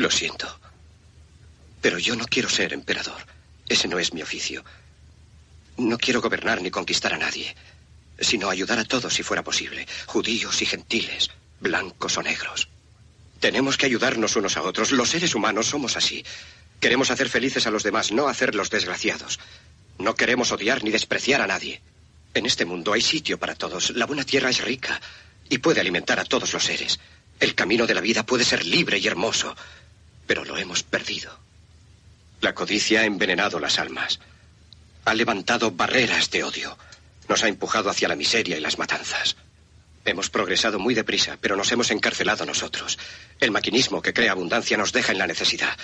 Lo siento. Pero yo no quiero ser emperador. Ese no es mi oficio. No quiero gobernar ni conquistar a nadie, sino ayudar a todos si fuera posible, judíos y gentiles, blancos o negros. Tenemos que ayudarnos unos a otros. Los seres humanos somos así. Queremos hacer felices a los demás, no hacerlos desgraciados. No queremos odiar ni despreciar a nadie. En este mundo hay sitio para todos. La buena tierra es rica y puede alimentar a todos los seres. El camino de la vida puede ser libre y hermoso, pero lo hemos perdido. La codicia ha envenenado las almas. Ha levantado barreras de odio. Nos ha empujado hacia la miseria y las matanzas. Hemos progresado muy deprisa, pero nos hemos encarcelado nosotros. El maquinismo que crea abundancia nos deja en la necesidad.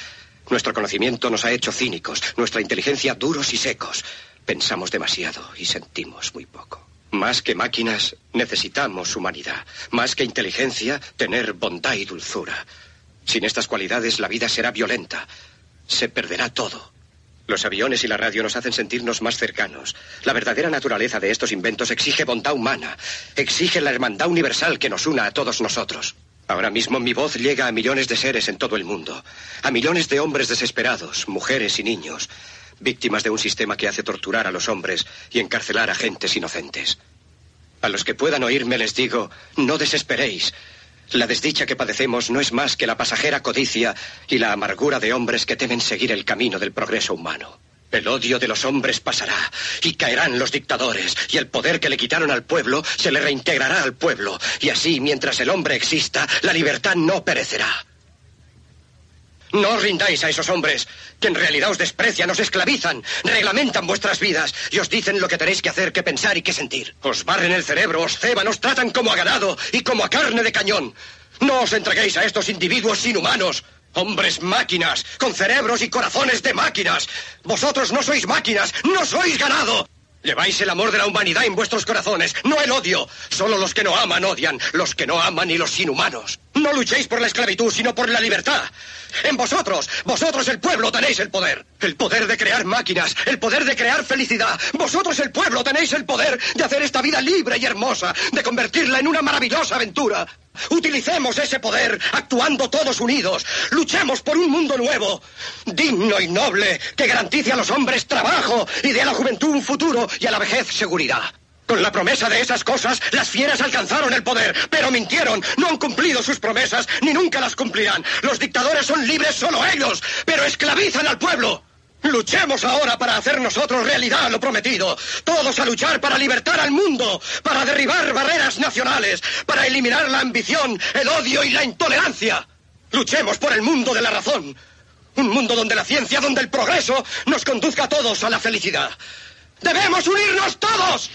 Nuestro conocimiento nos ha hecho cínicos, nuestra inteligencia duros y secos. Pensamos demasiado y sentimos muy poco. Más que máquinas, necesitamos humanidad. Más que inteligencia, tener bondad y dulzura. Sin estas cualidades, la vida será violenta. Se perderá todo. Los aviones y la radio nos hacen sentirnos más cercanos. La verdadera naturaleza de estos inventos exige bondad humana, exige la hermandad universal que nos una a todos nosotros. Ahora mismo mi voz llega a millones de seres en todo el mundo, a millones de hombres desesperados, mujeres y niños, víctimas de un sistema que hace torturar a los hombres y encarcelar a gentes inocentes. A los que puedan oírme les digo, no desesperéis. La desdicha que padecemos no es más que la pasajera codicia y la amargura de hombres que temen seguir el camino del progreso humano. El odio de los hombres pasará y caerán los dictadores y el poder que le quitaron al pueblo se le reintegrará al pueblo y así mientras el hombre exista la libertad no perecerá. No os rindáis a esos hombres, que en realidad os desprecian, os esclavizan, reglamentan vuestras vidas y os dicen lo que tenéis que hacer, que pensar y que sentir. Os barren el cerebro, os ceban, os tratan como a ganado y como a carne de cañón. No os entreguéis a estos individuos inhumanos. Hombres máquinas, con cerebros y corazones de máquinas. Vosotros no sois máquinas, no sois ganado. Lleváis el amor de la humanidad en vuestros corazones, no el odio. Solo los que no aman odian, los que no aman y los inhumanos. No luchéis por la esclavitud, sino por la libertad. En vosotros, vosotros el pueblo tenéis el poder. El poder de crear máquinas, el poder de crear felicidad. Vosotros el pueblo tenéis el poder de hacer esta vida libre y hermosa, de convertirla en una maravillosa aventura. Utilicemos ese poder actuando todos unidos. Luchemos por un mundo nuevo, digno y noble, que garantice a los hombres trabajo y dé a la juventud un futuro y a la vejez seguridad. Con la promesa de esas cosas, las fieras alcanzaron el poder, pero mintieron, no han cumplido sus promesas, ni nunca las cumplirán. Los dictadores son libres solo ellos, pero esclavizan al pueblo. Luchemos ahora para hacer nosotros realidad lo prometido. Todos a luchar para libertar al mundo, para derribar barreras nacionales, para eliminar la ambición, el odio y la intolerancia. Luchemos por el mundo de la razón. Un mundo donde la ciencia, donde el progreso nos conduzca a todos a la felicidad. ¡Debemos unirnos todos!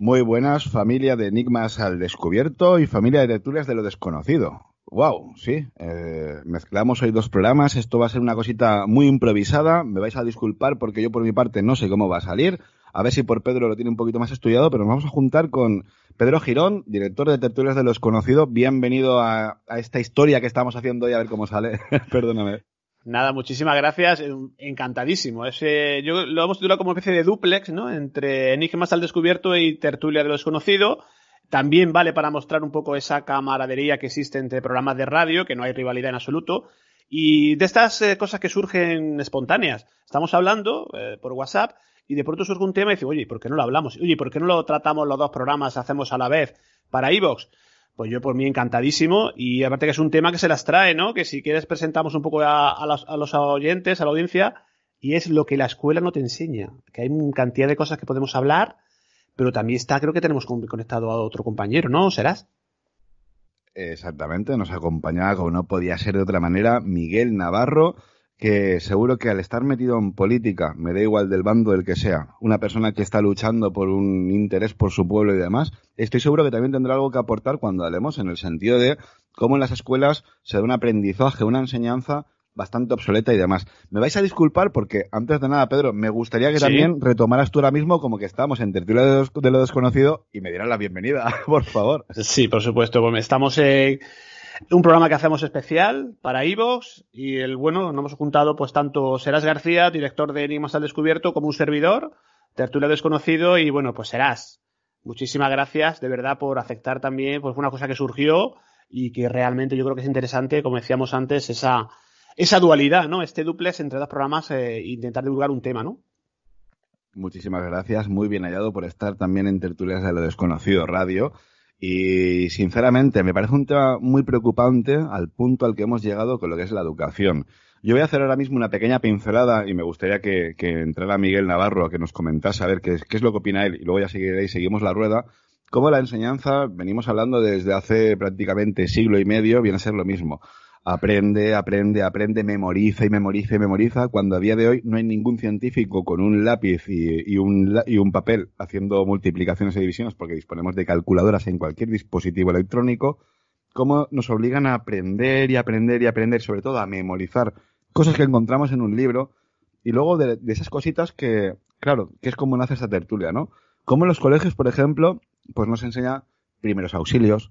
Muy buenas, familia de Enigmas al Descubierto y familia de Lecturas de lo Desconocido. Wow, sí, eh, mezclamos hoy dos programas. Esto va a ser una cosita muy improvisada. Me vais a disculpar porque yo por mi parte no sé cómo va a salir. A ver si por Pedro lo tiene un poquito más estudiado, pero nos vamos a juntar con Pedro Girón, director de Tertulias de lo Desconocido. Bienvenido a, a esta historia que estamos haciendo hoy, a ver cómo sale. Perdóname. Nada, muchísimas gracias. Encantadísimo. Ese, yo lo hemos titulado como especie de duplex, ¿no? Entre Enigmas al Descubierto y Tertulia de lo Desconocido. También vale para mostrar un poco esa camaradería que existe entre programas de radio, que no hay rivalidad en absoluto. Y de estas eh, cosas que surgen espontáneas. Estamos hablando eh, por WhatsApp y de pronto surge un tema y dice, oye, ¿por qué no lo hablamos? Oye, ¿por qué no lo tratamos los dos programas, hacemos a la vez para Evox? Pues yo por mí encantadísimo y aparte que es un tema que se las trae, ¿no? Que si quieres presentamos un poco a, los, a los oyentes, a la audiencia, y es lo que la escuela no te enseña, que hay cantidad de cosas que podemos hablar, pero también está, creo que tenemos conectado a otro compañero, ¿no? ¿Serás? Exactamente, nos acompañaba, como no podía ser de otra manera, Miguel Navarro, que seguro que al estar metido en política, me da igual del bando del que sea, una persona que está luchando por un interés por su pueblo y demás, estoy seguro que también tendrá algo que aportar cuando hablemos en el sentido de cómo en las escuelas se da un aprendizaje, una enseñanza bastante obsoleta y demás. Me vais a disculpar porque, antes de nada, Pedro, me gustaría que también retomaras tú ahora mismo como que estamos en tertulia de, lo desconocido y me dieras la bienvenida, por favor. Sí, por supuesto. Pues estamos en un programa que hacemos especial para Ivox y el bueno, nos hemos juntado pues tanto Serás García, director de Enigmas al Descubierto, como un servidor, tertulia desconocido y bueno, pues Serás. Muchísimas gracias de verdad por aceptar también pues una cosa que surgió y que realmente yo creo que es interesante, como decíamos antes, esa esa dualidad, ¿no? Este duplex entre dos programas e intentar divulgar un tema, ¿no? Muchísimas gracias, muy bien hallado por estar también en Tertulias de lo Desconocido Radio. Y sinceramente me parece un tema muy preocupante al punto al que hemos llegado con lo que es la educación. Yo voy a hacer ahora mismo una pequeña pincelada y me gustaría que, entrara Miguel Navarro a que nos comentase a ver qué, qué es lo que opina él y luego ya seguiréis, seguimos la rueda. Como la enseñanza, venimos hablando desde hace prácticamente siglo y medio, viene a ser lo mismo aprende, aprende, aprende, memoriza y memoriza y memoriza, cuando a día de hoy no hay ningún científico con un lápiz y, un, y un papel haciendo multiplicaciones y divisiones, porque disponemos de calculadoras en cualquier dispositivo electrónico, cómo nos obligan a aprender y aprender y aprender, sobre todo a memorizar cosas que encontramos en un libro, y luego de, esas cositas que, claro, que es como nace esta tertulia, ¿no? Como en los colegios, por ejemplo, pues nos enseña primeros auxilios,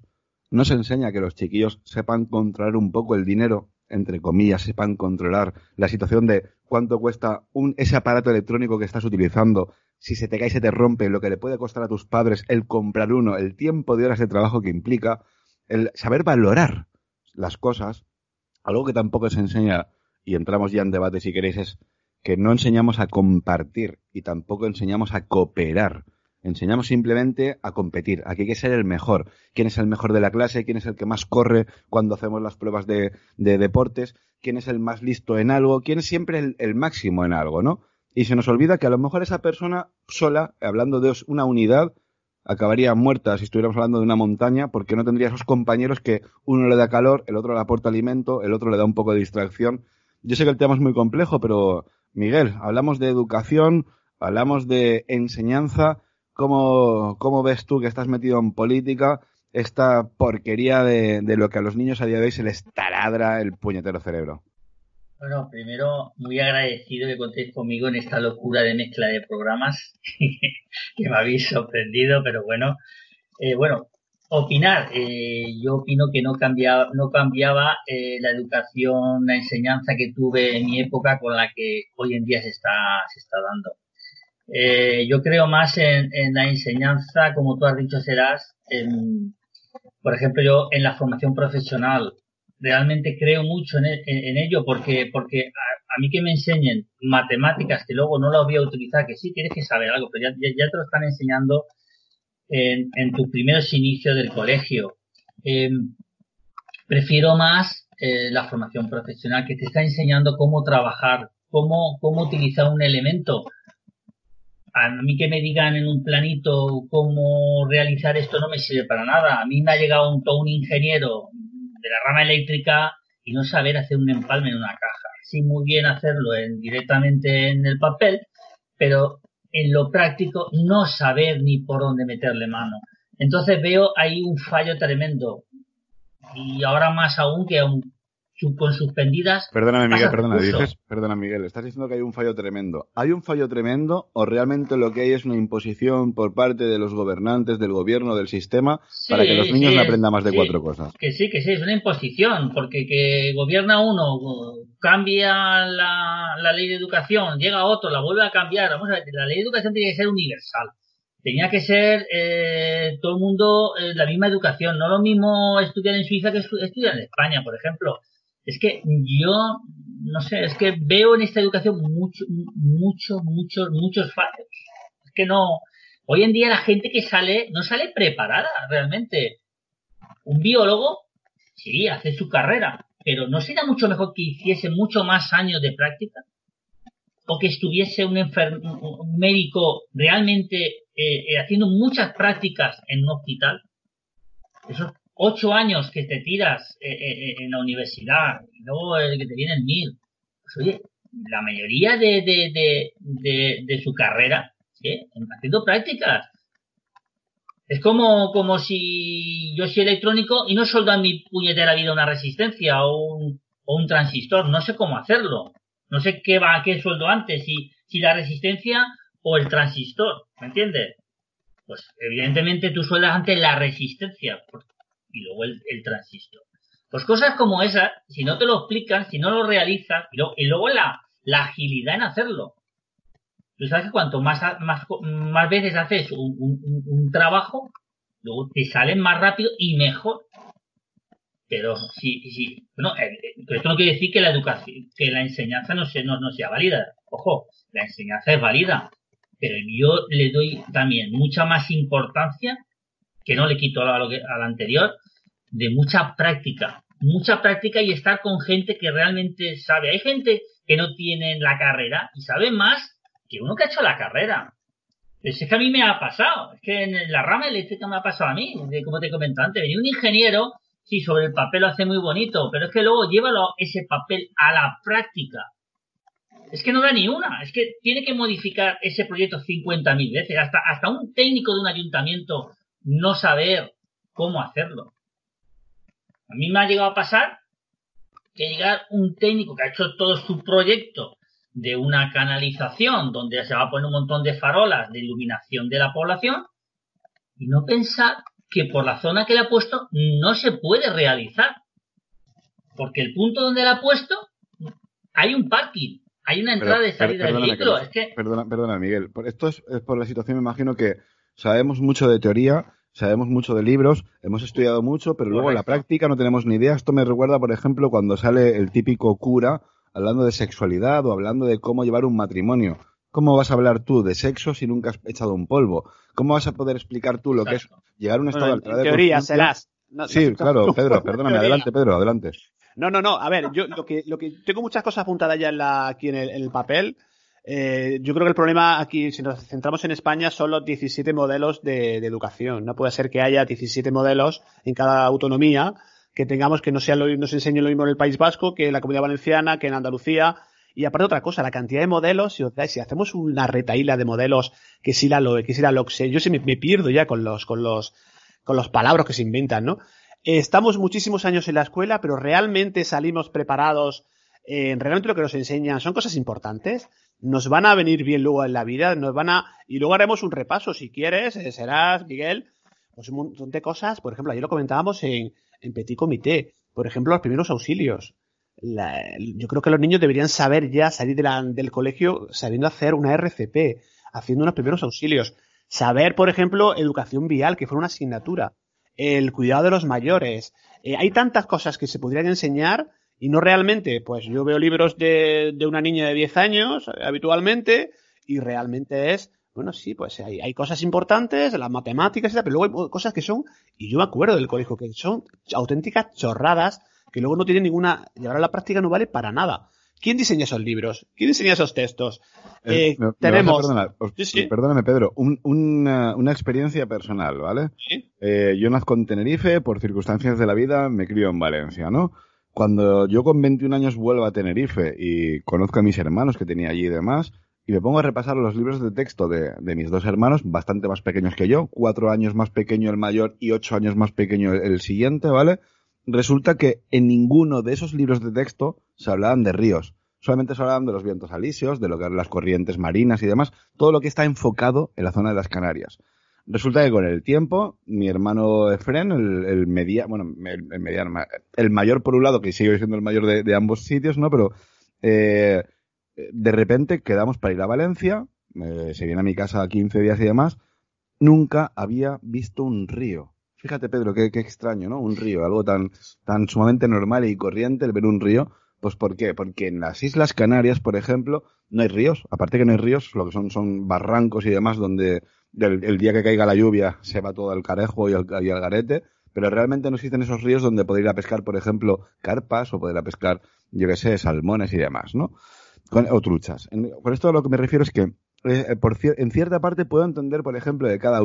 no se enseña que los chiquillos sepan controlar un poco el dinero, entre comillas, sepan controlar la situación de cuánto cuesta un, ese aparato electrónico que estás utilizando, si se te cae y se te rompe, lo que le puede costar a tus padres el comprar uno, el tiempo de horas de trabajo que implica, el saber valorar las cosas, algo que tampoco se enseña, y entramos ya en debate si queréis, es que no enseñamos a compartir y tampoco enseñamos a cooperar. Enseñamos simplemente a competir. Aquí hay que ser el mejor. ¿Quién es el mejor de la clase? ¿Quién es el que más corre cuando hacemos las pruebas de, deportes? ¿Quién es el más listo en algo? ¿Quién es siempre el, el, máximo en algo, no? Y se nos olvida que a lo mejor esa persona sola, hablando de una unidad, acabaría muerta si estuviéramos hablando de una montaña porque no tendría esos compañeros que uno le da calor, el otro le aporta alimento, el otro le da un poco de distracción. Yo sé que el tema es muy complejo, pero Miguel, hablamos de educación, hablamos de enseñanza ¿Cómo, ¿Cómo ves tú que estás metido en política esta porquería de, de lo que a los niños a día de hoy se les taladra el puñetero cerebro? Bueno, primero, muy agradecido que contéis conmigo en esta locura de mezcla de programas que me habéis sorprendido, pero bueno, eh, bueno, opinar. Eh, yo opino que no cambiaba, no cambiaba eh, la educación, la enseñanza que tuve en mi época con la que hoy en día se está, se está dando. Eh, yo creo más en, la enseñanza, como tú has dicho, serás, por ejemplo, yo en la formación profesional. Realmente creo mucho en, e, ello porque, porque a, mí que me enseñen matemáticas que luego no las voy a utilizar, que sí tienes que saber algo, pero ya, te lo están enseñando en, en tus primeros inicios del colegio. Em, prefiero más eh, la formación profesional que te está enseñando cómo trabajar, cómo, cómo utilizar un elemento a mí que me digan en un planito cómo realizar esto no me sirve para nada. A mí me ha llegado un, todo un ingeniero de la rama eléctrica y no saber hacer un empalme en una caja. Sí, muy bien hacerlo en, directamente en el papel, pero en lo práctico no saber ni por dónde meterle mano. Entonces veo ahí un fallo tremendo. Y ahora más aún que aún con suspendidas. Perdóname, Miguel, perdona, dices, perdona, Miguel, estás diciendo que hay un fallo tremendo. ¿Hay un fallo tremendo o realmente lo que hay es una imposición por parte de los gobernantes, del gobierno, del sistema, para que los niños no aprendan más de cuatro cosas? Que sí, que sí, es una imposición, porque que gobierna uno, cambia la, la ley de educación, llega otro, la vuelve a cambiar. Vamos a ver, la ley de educación tiene que ser universal tenía que ser eh, todo el mundo eh, la misma educación, no lo mismo estudiar en Suiza que estudiar en España, por ejemplo. Es que yo, no sé, es que veo en esta educación mucho, mucho, muchos, muchos fallos. Es que no, hoy en día la gente que sale, no sale preparada realmente. Un biólogo, sí, hace su carrera, pero ¿no sería mucho mejor que hiciese mucho más años de práctica? ¿O que estuviese un, un médico realmente eh, eh, haciendo muchas prácticas en un hospital? Esos ocho años que te tiras eh, en la universidad, y luego el que te vienen mil. Pues oye, la mayoría de, de, de, su carrera, ¿sí? haciendo prácticas. Es como, como si yo soy electrónico y no soldo en mi puñetera vida una resistencia o un, o un transistor. No sé cómo hacerlo. No sé qué va, qué sueldo antes, si, si la resistencia o el transistor. ¿Me entiendes? Pues evidentemente tú sueldas antes la resistencia y luego el, el transistor. Pues cosas como esas, si no te lo explican, si no lo realizas, y, y luego la, la agilidad en hacerlo. Tú sabes que cuanto más, más, más veces haces un, un, un, trabajo, luego te salen más rápido y mejor. Pero sí, sí, bueno, esto no quiere decir que la educación, que la enseñanza no, sea, no, no sea válida. Ojo, la enseñanza es válida. Pero yo le doy también mucha más importancia, que no le quito a lo, a lo anterior, de mucha práctica. Mucha práctica y estar con gente que realmente sabe. Hay gente que no tienen la carrera y saben más que uno que ha hecho la carrera. Es que a mí me ha pasado, es que en la rama eléctrica me ha pasado a mí, como te comenté antes, venía un ingeniero, sí, sobre el papel lo hace muy bonito, pero es que luego llévalo ese papel a la práctica. Es que no da ni una, es que tiene que modificar ese proyecto 50.000 veces, hasta, hasta un técnico de un ayuntamiento no saber cómo hacerlo. A mí me ha llegado a pasar que llegar un técnico que ha hecho todo su proyecto de una canalización donde se va a poner un montón de farolas de iluminación de la población y no pensar que por la zona que le ha puesto no se puede realizar. Porque el punto donde le ha puesto hay un parking, hay una entrada y salida de vehículo. Perdona, perdona, Miguel. Esto es, es por la situación, me imagino que sabemos mucho de teoría, sabemos mucho de libros, hemos estudiado mucho, pero luego en la práctica no tenemos ni idea. Esto me recuerda, por ejemplo, cuando sale el típico cura hablando de sexualidad o hablando de cómo llevar un matrimonio. ¿Cómo vas a hablar tú de sexo si nunca has echado un polvo? ¿Cómo vas a poder explicar tú lo que es llegar a un estado bueno, de teoría serás. sí, claro, Pedro, perdóname, adelante, Pedro, adelante. No, no, no, a ver, yo lo que, lo que tengo muchas cosas apuntadas ya en la, aquí en el, en el papel, eh, yo creo que el problema aquí, si nos centramos en España, son los 17 modelos de, educación. No puede ser que haya 17 modelos en cada autonomía, que tengamos que no, sea lo, no se enseñe lo mismo en el País Vasco que en la Comunidad Valenciana, que en Andalucía. Y aparte otra cosa, la cantidad de modelos, si, si hacemos una retaíla de modelos, que si la lo, que si la lo yo se me, pierdo ya con los, con los, con los palabras que se inventan, ¿no? estamos muchísimos años en la escuela, pero realmente salimos preparados, eh, realmente lo que nos enseñan son cosas importantes nos van a venir bien luego en la vida, nos van a, y luego haremos un repaso, si quieres, eh, serás, Miguel, pues un montón de cosas, por ejemplo, ayer lo comentábamos en, en Petit Comité, por ejemplo, los primeros auxilios. Yo creo que los niños deberían saber ya salir de del colegio sabiendo hacer una RCP, haciendo unos primeros auxilios. Saber, por ejemplo, educación vial, que fue una asignatura. El cuidado de los mayores. Eh, hay tantas cosas que se podrían enseñar y no realmente, pues yo veo libros de, de una niña de 10 años eh, habitualmente y realmente es, bueno, sí, pues hay, hay cosas importantes, las matemáticas y tal, pero luego hay cosas que son, y yo me acuerdo del colegio, que son auténticas chorradas que luego no tienen ninguna, llevar a la práctica no vale para nada. ¿Quién diseña esos libros? ¿Quién diseña esos textos? Eh, eh, me, tenemos. sí, sí. Perdóname, Pedro. Un, una, una, experiencia personal, ¿vale? ¿Sí? Eh, yo nazco en Tenerife, por circunstancias de la vida me crío en Valencia, ¿no? Cuando yo con 21 años vuelvo a Tenerife y conozco a mis hermanos que tenía allí y demás, y me pongo a repasar los libros de texto de, de, mis dos hermanos, bastante más pequeños que yo, cuatro años más pequeño el mayor y ocho años más pequeño el siguiente, ¿vale? Resulta que en ninguno de esos libros de texto se hablaban de ríos. Solamente se hablaban de los vientos alisios, de lo que eran las corrientes marinas y demás, todo lo que está enfocado en la zona de las Canarias. Resulta que con el tiempo, mi hermano Efren, el, el bueno, el, el, mediano, el mayor por un lado, que sigue siendo el mayor de, de ambos sitios, ¿no? Pero eh, de repente quedamos para ir a Valencia, eh, se viene a mi casa 15 días y demás, nunca había visto un río. Fíjate, Pedro, qué, qué extraño, ¿no? Un río, algo tan, tan sumamente normal y corriente el ver un río. Pues ¿por qué? Porque en las Islas Canarias, por ejemplo, no hay ríos. Aparte que no hay ríos, lo que son son barrancos y demás donde el día que caiga la lluvia se va todo al carejo y al, y al garete, pero realmente no existen esos ríos donde poder ir a pescar, por ejemplo, carpas o poder a pescar, yo qué sé, salmones y demás, ¿no? o truchas. por esto a lo que me refiero es que eh, por en cierta parte puedo entender, por ejemplo, de cada,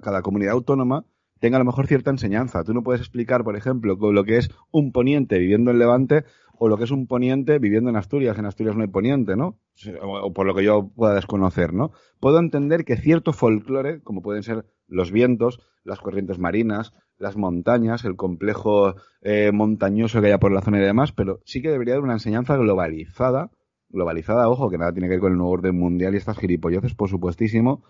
cada comunidad autónoma tenga a lo mejor cierta enseñanza. Tú no puedes explicar, por ejemplo, lo que es un poniente viviendo en Levante o lo que es un poniente viviendo en Asturias. En Asturias no hay poniente, ¿no? O, por lo que yo pueda desconocer, ¿no? Puedo entender que cierto folclore, como pueden ser los vientos, las corrientes marinas, las montañas, el complejo eh, montañoso que haya por la zona y demás, pero sí que debería haber una enseñanza globalizada globalizada, ojo, que nada tiene que ver con el nuevo orden mundial y estas gilipolleces, por supuestísimo,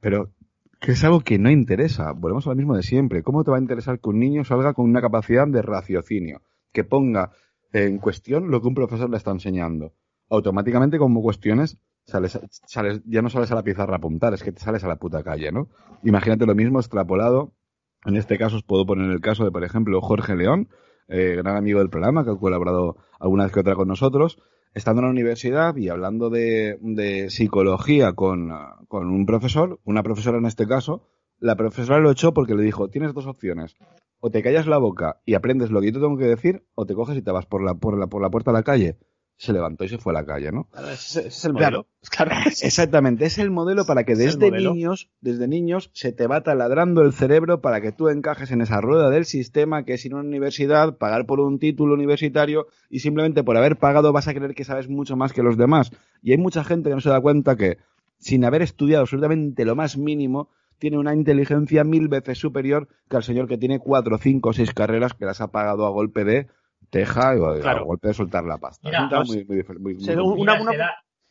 pero que es algo que no interesa. Volvemos a lo mismo de siempre. ¿Cómo te va a interesar que un niño salga con una capacidad de raciocinio? Que ponga en cuestión lo que un profesor le está enseñando. Automáticamente, como cuestiones, sales, sales, ya no sales a la pizarra a apuntar, es que te sales a la puta calle, ¿no? Imagínate lo mismo extrapolado. En este caso os puedo poner el caso de, por ejemplo, Jorge León, eh, gran amigo del programa, que ha colaborado alguna vez que otra con nosotros, estando en la universidad y hablando de, psicología con, con, un profesor, una profesora en este caso, la profesora lo echó porque le dijo, tienes dos opciones, o te callas la boca y aprendes lo que yo te tengo que decir, o te coges y te vas por la, por la, por la puerta a la calle se levantó y se fue a la calle, ¿no? Claro, ese, es el modelo. Claro, exactamente, es el modelo para que desde niños, desde niños se te va taladrando el cerebro para que tú encajes en esa rueda del sistema que es ir a una universidad, pagar por un título universitario y simplemente por haber pagado vas a creer que sabes mucho más que los demás. Y hay mucha gente que no se da cuenta que sin haber estudiado absolutamente lo más mínimo, tiene una inteligencia mil veces superior que al señor que tiene cuatro, cinco o seis carreras que las ha pagado a golpe de teja y a golpe de soltar la pasta.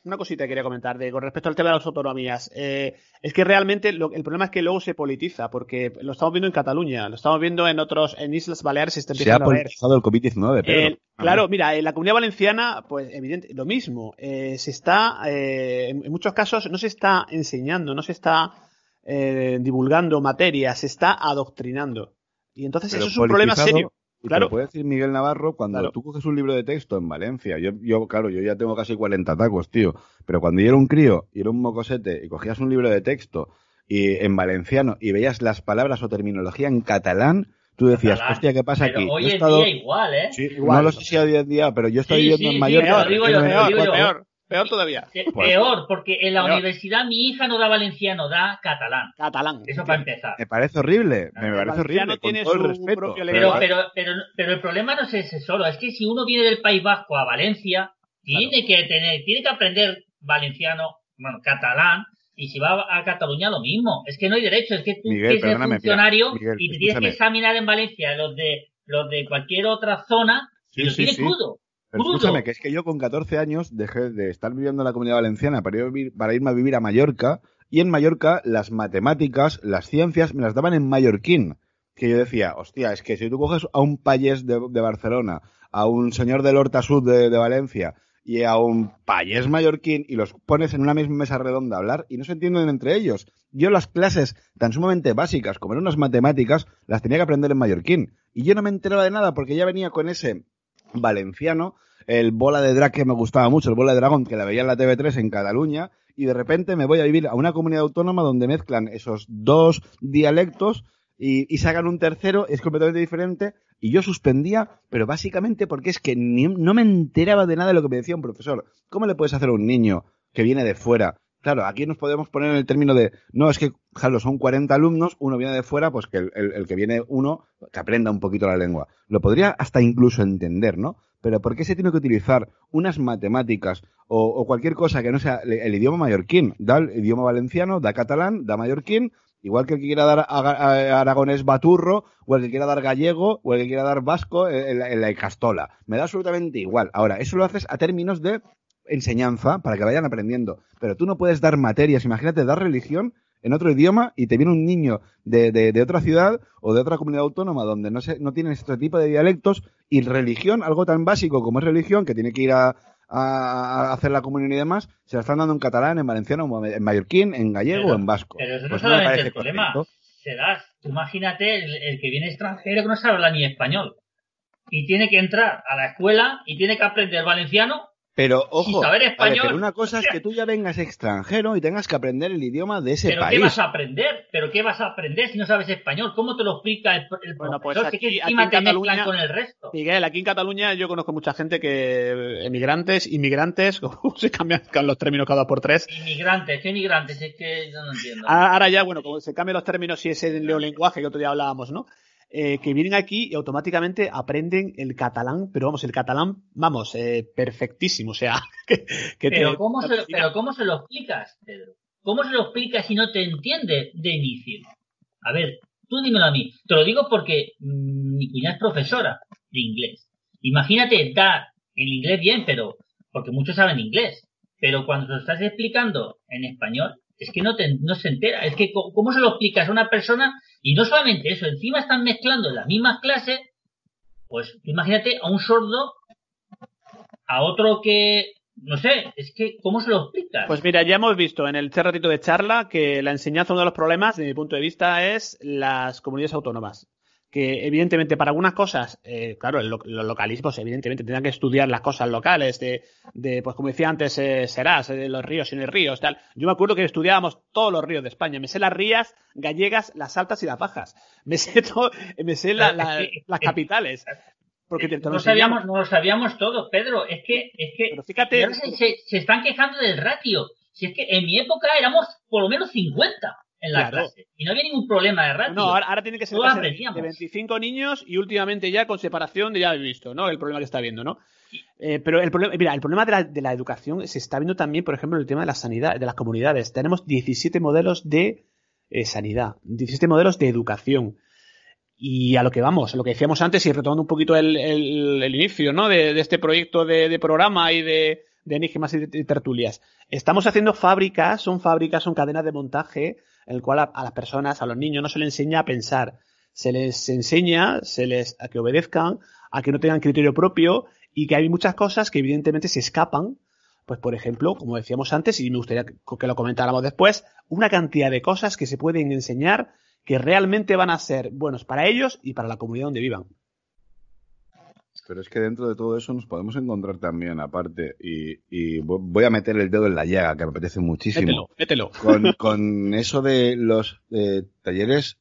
una, cosita que quería comentar de, con respecto al tema de las autonomías. Eh, es que realmente el problema es que luego se politiza, porque lo estamos viendo en Cataluña, lo estamos viendo en otros, en Islas Baleares se Se ha politizado el COVID-19, pero... claro, mira, en la comunidad valenciana, pues evidente, lo mismo. Eh, se está, eh, en muchos casos no se está enseñando, no se está divulgando materia, se está adoctrinando. Y entonces eso es un problema serio. Y claro. Te lo puede decir Miguel Navarro cuando tú coges un libro de texto en Valencia. Yo, yo, claro, yo ya tengo casi 40 tacos, tío. Pero cuando yo era un crío y era un mocosete y cogías un libro de texto y en valenciano y veías las palabras o terminología en catalán, tú decías, hostia, ¿qué pasa aquí? Hoy en día igual, ¿eh? Sí, igual. No lo sé si hoy en día, pero yo estoy viviendo en Mallorca. Peor, peor, Peor todavía. Pues peor, porque en la universidad mi hija no da valenciano, da catalán. Catalán. Eso para empezar. Me parece horrible, me parece horrible, con todo el respeto. Pero, pero, pero, pero, el problema no es ese solo, es que si uno viene del País Vasco a Valencia, tiene que tener, tiene que aprender valenciano, bueno, catalán, y si va a Cataluña lo mismo. Es que no hay derecho, es que tú eres funcionario y te tienes que examinar en Valencia los de los de cualquier otra zona y lo tienes crudo. Pero escúchame, que es que yo con 14 años dejé de estar viviendo en la comunidad valenciana para, para irme a vivir a Mallorca y en Mallorca las matemáticas, las ciencias me las daban en mallorquín. Que yo decía, hostia, es que si tú coges a un payés de, Barcelona, a un señor del Horta Sud de, Valencia y a un payés mallorquín y los pones en una misma mesa redonda a hablar y no se entienden entre ellos. Yo las clases tan sumamente básicas como eran unas matemáticas las tenía que aprender en mallorquín. Y yo no me enteraba de nada porque ya venía con ese valenciano, el bola de drag que me gustaba mucho, el bola de dragón que la veía en la TV3 en Cataluña, y de repente me voy a vivir a una comunidad autónoma donde mezclan esos dos dialectos y, sacan un tercero, es completamente diferente, y yo suspendía, pero básicamente porque es que no me enteraba de nada de lo que me decía un profesor. ¿Cómo le puedes hacer a un niño que viene de fuera? Claro, aquí nos podemos poner en el término de, no, es que, Jalo, son 40 alumnos, uno viene de fuera, pues que el, que viene uno, que aprenda un poquito la lengua. Lo podría hasta incluso entender, ¿no? pero ¿por qué se tiene que utilizar unas matemáticas o, cualquier cosa que no sea el, idioma mallorquín? Da el idioma valenciano, da catalán, da mallorquín, igual que el que quiera dar aragonés baturro, o el que quiera dar gallego, o el que quiera dar vasco en la castola. Me da absolutamente igual. Ahora, eso lo haces a términos de enseñanza para que vayan aprendiendo. Pero tú no puedes dar materias, imagínate, dar religión en otro idioma y te viene un niño de, de, otra ciudad o de otra comunidad autónoma donde no, se, no tienen este tipo de dialectos y religión, algo tan básico como es religión, que tiene que ir a, a, hacer la comunión y demás, se la están dando en catalán, en valenciano, en mallorquín, en gallego o en vasco. Pero eso no pues solamente el problema. Se das, imagínate el, que viene extranjero que no sabe hablar ni español y tiene que entrar a la escuela y tiene que aprender valenciano Pero, ojo, saber pero una cosa es que tú ya vengas extranjero y tengas que aprender el idioma de ese ¿Pero país. qué vas a aprender? ¿Pero qué vas a aprender si no sabes español? ¿Cómo te lo explica el, el Bueno, pues profesor? Si aquí- que aquí encima en te mezclan Cataluña- con el resto. Miguel, aquí en Cataluña yo conozco mucha gente que emigrantes, inmigrantes, se cambian los términos cada por tres. Inmigrantes, ¿qué inmigrantes? Es que yo no entiendo. Ahora ahora ya, bueno, como se cambian los términos y ese neolenguaje que otro día hablábamos, ¿no? Eh, que vienen aquí y automáticamente aprenden el catalán, pero vamos, el catalán, vamos, eh, perfectísimo, o sea, que, que pero, te- ¿cómo se, lo- pero ¿cómo se lo explicas, Pedro? ¿Cómo se lo explicas si no te entiende de inicio? A ver, tú dímelo a mí. Te lo digo porque mm, mi cuñada es profesora de inglés. Imagínate dar el inglés bien, pero porque muchos saben inglés. Pero cuando te lo estás explicando en español, es que no, te, no se entera. Es que, ¿cómo se lo explicas a una persona? Y no solamente eso, encima están mezclando las mismas clases. Pues imagínate a un sordo, a otro que, no sé, es que, ¿cómo se lo explicas? Pues mira, ya hemos visto en el ratito de charla que la enseñanza, uno de los problemas, desde mi punto de vista, es las comunidades autónomas. Que evidentemente para algunas cosas, eh, claro, lo- los localismos evidentemente tendrán que estudiar las cosas locales, de, de pues como decía antes, eh, Serás, eh, los ríos y los ríos, tal. Yo me acuerdo que estudiábamos todos los ríos de España. Me sé las rías gallegas, las altas y las bajas. Me sé, todo, me sé la- la- las capitales. Porque te, te lo no sabíamos, no lo sabíamos todo, Pedro. Es que, es que Pero fíjate- se están quejando del ratio. Si es que en mi época éramos por lo menos 50 en la Claro. clase y no había ningún problema de ratio. No, ahora, ahora tiene que ser de- aprendíamos. de 25 niños y últimamente ya con separación de ya he visto, ¿no? El problema que está viendo, ¿no? Eh, pero el problema, mira, el problema de la, de la educación se está viendo también, por ejemplo, en el tema de la sanidad, de las comunidades. Tenemos 17 modelos de eh, sanidad, 17 modelos de educación. Y a lo que vamos, lo que decíamos antes y retomando un poquito el, el- el inicio, ¿no? De, de este proyecto de, de programa y de, de enigmas y, de- y tertulias. Estamos haciendo fábricas, son fábricas, son cadenas de montaje, en el cual a, las personas, a los niños, no se les enseña a pensar. Se les enseña, se les, a que obedezcan, a que no tengan criterio propio y que hay muchas cosas que evidentemente se escapan. Pues, por ejemplo, como decíamos antes, y me gustaría que lo comentáramos después, una cantidad de cosas que se pueden enseñar que realmente van a ser buenos para ellos y para la comunidad donde vivan. Pero es que dentro de todo eso nos podemos encontrar también, aparte, y, y vo- voy a meter el dedo en la llaga, que me apetece muchísimo. Mételo, mételo. Con, con eso de los eh, talleres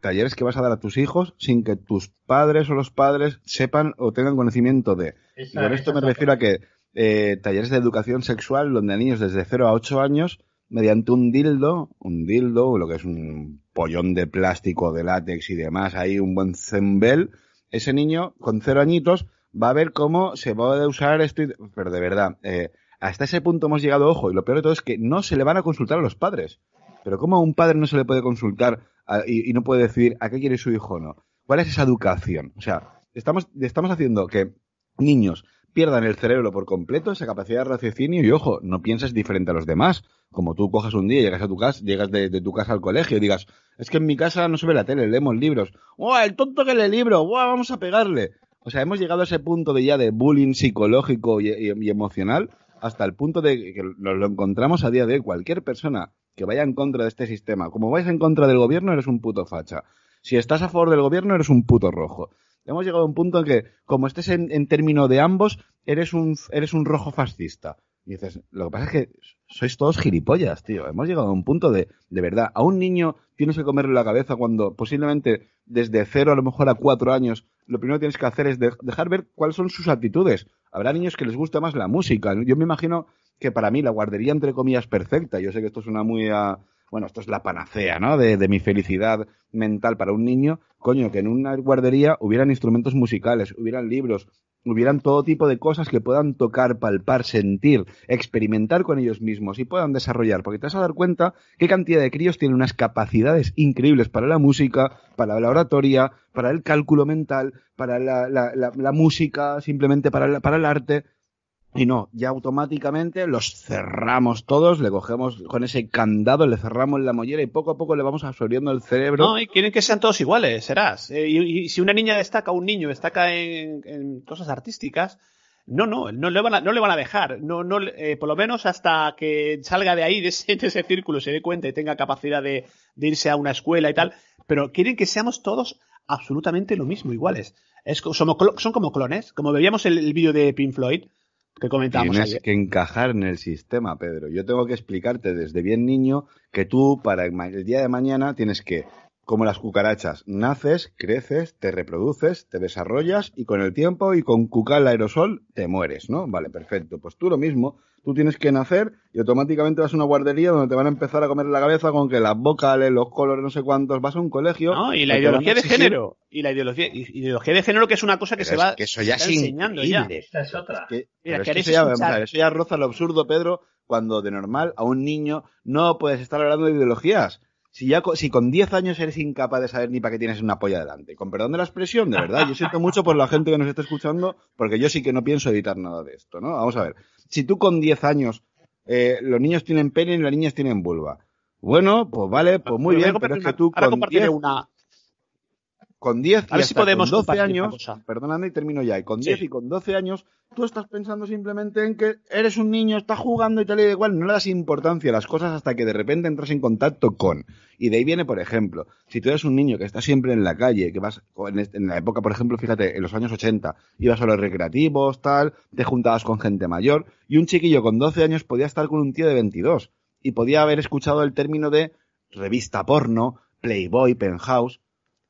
talleres que vas a dar a tus hijos sin que tus padres o los padres sepan o tengan conocimiento de. Y Esa- con esto me refiero a que eh, talleres de educación sexual donde a niños desde 0 a 8 años, mediante un dildo, un dildo, lo que es un pollón de plástico, de látex y demás, ahí un buen zembel, ese niño con cero añitos va a ver cómo se puede usar esto. y- Pero de verdad, eh, hasta ese punto hemos llegado, ojo, y lo peor de todo es que no se le van a consultar a los padres. Pero ¿cómo a un padre no se le puede consultar a- y, y no puede decidir a qué quiere su hijo o no? ¿Cuál es esa educación? O sea, estamos, estamos haciendo que niños pierdan el cerebro por completo, esa capacidad de raciocinio y ojo, no pienses diferente a los demás. Como tú cojas un día y llegas a tu casa, llegas de, tu casa al colegio y digas, es que en mi casa no se ve la tele, leemos libros. ¡Oh, el tonto que lee libros! ¡Wow, vamos a pegarle! O sea, hemos llegado a ese punto de ya de bullying psicológico y, emocional hasta el punto de que nos lo encontramos a día de hoy. Cualquier persona que vaya en contra de este sistema, como vayas en contra del gobierno, eres un puto facha. Si estás a favor del gobierno, eres un puto rojo. Hemos llegado a un punto en que, como estés en, en término de ambos, eres un, eres un rojo fascista. Y dices, lo que pasa es que sois todos gilipollas, tío. Hemos llegado a un punto de, de verdad, a un niño tienes que comerle la cabeza cuando posiblemente desde cero a lo mejor a cuatro años, lo primero que tienes que hacer es de- dejar ver cuáles son sus actitudes. Habrá niños que les gusta más la música. Yo me imagino que para mí la guardería, entre comillas, perfecta. Yo sé que esto suena muy a, bueno, esto es la panacea, ¿no? De, de mi felicidad mental para un niño. Coño, que en una guardería hubieran instrumentos musicales, hubieran libros, hubieran todo tipo de cosas que puedan tocar, palpar, sentir, experimentar con ellos mismos y puedan desarrollar. Porque te vas a dar cuenta qué cantidad de críos tienen unas capacidades increíbles para la música, para la oratoria, para el cálculo mental, para la, la- la- la música, simplemente para, para el arte. Y no, ya automáticamente los cerramos todos, le cogemos con ese candado, le cerramos la mollera y poco a poco le vamos absorbiendo el cerebro. No, y quieren que sean todos iguales, serás. Eh, y, si una niña destaca, un niño destaca en, cosas artísticas, no, no, no le van a, dejar. No, no, eh, por lo menos hasta que salga de ahí, de ese, de ese círculo, se dé cuenta y tenga capacidad de, irse a una escuela y tal. Pero quieren que seamos todos absolutamente lo mismo, iguales. Es, somos, son como clones. Como veíamos el, el vídeo de Pink Floyd, que comentamos Tienes ayer. que encajar en el sistema, Pedro. Yo tengo que explicarte desde bien niño que tú para el día de mañana tienes que, como las cucarachas, naces, creces, te reproduces, te desarrollas y con el tiempo y con cucal aerosol te mueres, ¿no? Vale, perfecto. Pues tú lo mismo. Tú tienes que nacer y automáticamente vas a una guardería donde te van a empezar a comer la cabeza con que las vocales, los colores, no sé cuántos. Vas a un colegio. ¿no? Y la ideología de exigir- género. Y la ideología, y- ideología de género que es una cosa que Pero se es va que eso ya es está enseñando ya. Esta es otra. Que- Mira, pero es que ¿queréis eso, ya, vamos a escuchar? ver, eso ya roza lo absurdo, Pedro, cuando de normal a un niño no puedes estar hablando de ideologías. Si ya si con 10 años eres incapaz de saber ni para qué tienes una polla delante. Con perdón de la expresión, de verdad, yo siento mucho por la gente que nos está escuchando, porque yo sí que no pienso editar nada de esto, ¿no? Vamos a ver. Si tú con 10 años eh, los niños tienen pene y las niñas tienen vulva. Bueno, pues vale, pues muy bien, pero es que tú ahora con compartiré 10 una, con 10 A y ver si podemos con 12 compartir una años, perdóname y termino ya, y con Sí. 10 y con 12 años, tú estás pensando simplemente en que eres un niño, estás jugando y tal y igual, no le das importancia a las cosas hasta que de repente entras en contacto con. Y de ahí viene, por ejemplo, si tú eres un niño que está siempre en la calle, que vas, en la época, por ejemplo, fíjate, en los años 80, ibas a los recreativos, tal, te juntabas con gente mayor, y un chiquillo con 12 años podía estar con un tío de 22, y podía haber escuchado el término de revista porno, Playboy, Penthouse,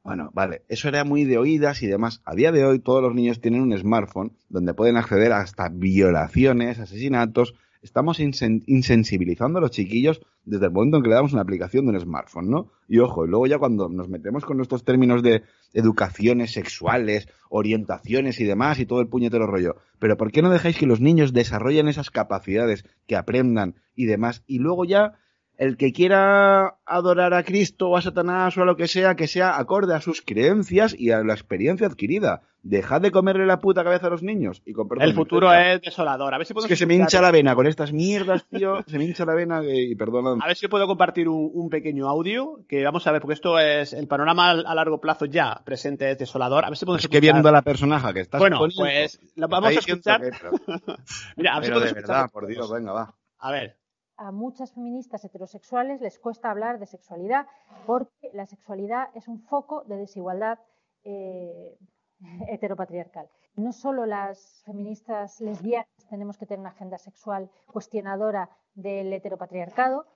bueno, vale, eso era muy de oídas y demás. A día de hoy todos los niños tienen un smartphone donde pueden acceder hasta violaciones, asesinatos. Estamos insen- insensibilizando a los chiquillos desde el momento en que le damos una aplicación de un smartphone, ¿no? Y ojo, y luego ya cuando nos metemos con nuestros términos de educaciones sexuales, orientaciones y demás y todo el puñetero rollo. Pero ¿por qué no dejáis que los niños desarrollen esas capacidades, que aprendan y demás? Y luego ya el que quiera adorar a Cristo o a Satanás o a lo que sea, que sea acorde a sus creencias y a la experiencia adquirida. Dejad de comerle la puta cabeza a los niños. Y el futuro es desolador. A ver si Es podemos que se me hincha la vena con estas mierdas, tío. Se me hincha la vena y perdona. A ver si puedo compartir un, un pequeño audio que vamos a ver, porque esto es el panorama a largo plazo ya presente es desolador. A ver si podemos Es que viendo a la personaje que estás Bueno, poniendo, pues está vamos a escuchar. que- pero, Mira, a ver si pero de podemos verdad, escuchar- por Dios, venga, va. A ver. A muchas feministas heterosexuales les cuesta hablar de sexualidad porque la sexualidad es un foco de desigualdad eh, heteropatriarcal. No solo las feministas lesbianas tenemos que tener una agenda sexual cuestionadora del heteropatriarcado,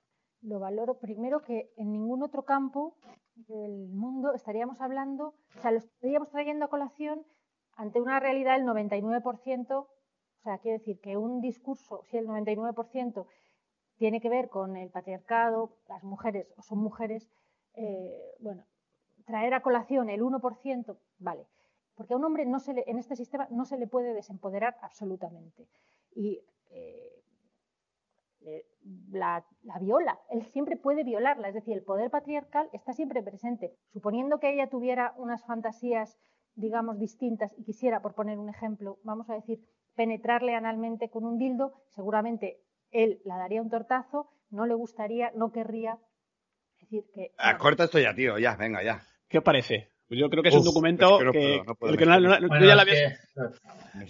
lo valoro primero que en ningún otro campo del mundo estaríamos hablando, o sea, lo estaríamos trayendo a colación ante una realidad del 99%, o sea, quiero decir que un discurso, si el 99% tiene que ver con el patriarcado, las mujeres o son mujeres, eh, bueno, traer a colación el 1%, vale, porque a un hombre no se le, en este sistema no se le puede desempoderar absolutamente. Y eh, eh, la, la viola, él siempre puede violarla, es decir, el poder patriarcal está siempre presente. Suponiendo que ella tuviera unas fantasías, digamos, distintas y quisiera, por poner un ejemplo, vamos a decir, penetrarle analmente con un dildo, seguramente él la daría un tortazo, no le gustaría, no querría. Es decir, que. Ah, corta esto ya, tío, ya, venga, ya. ¿Qué os parece? Pues yo creo que es Uf, un documento es que no que, puedo, no puedo, el que me no- Bueno, yo ya la había- que-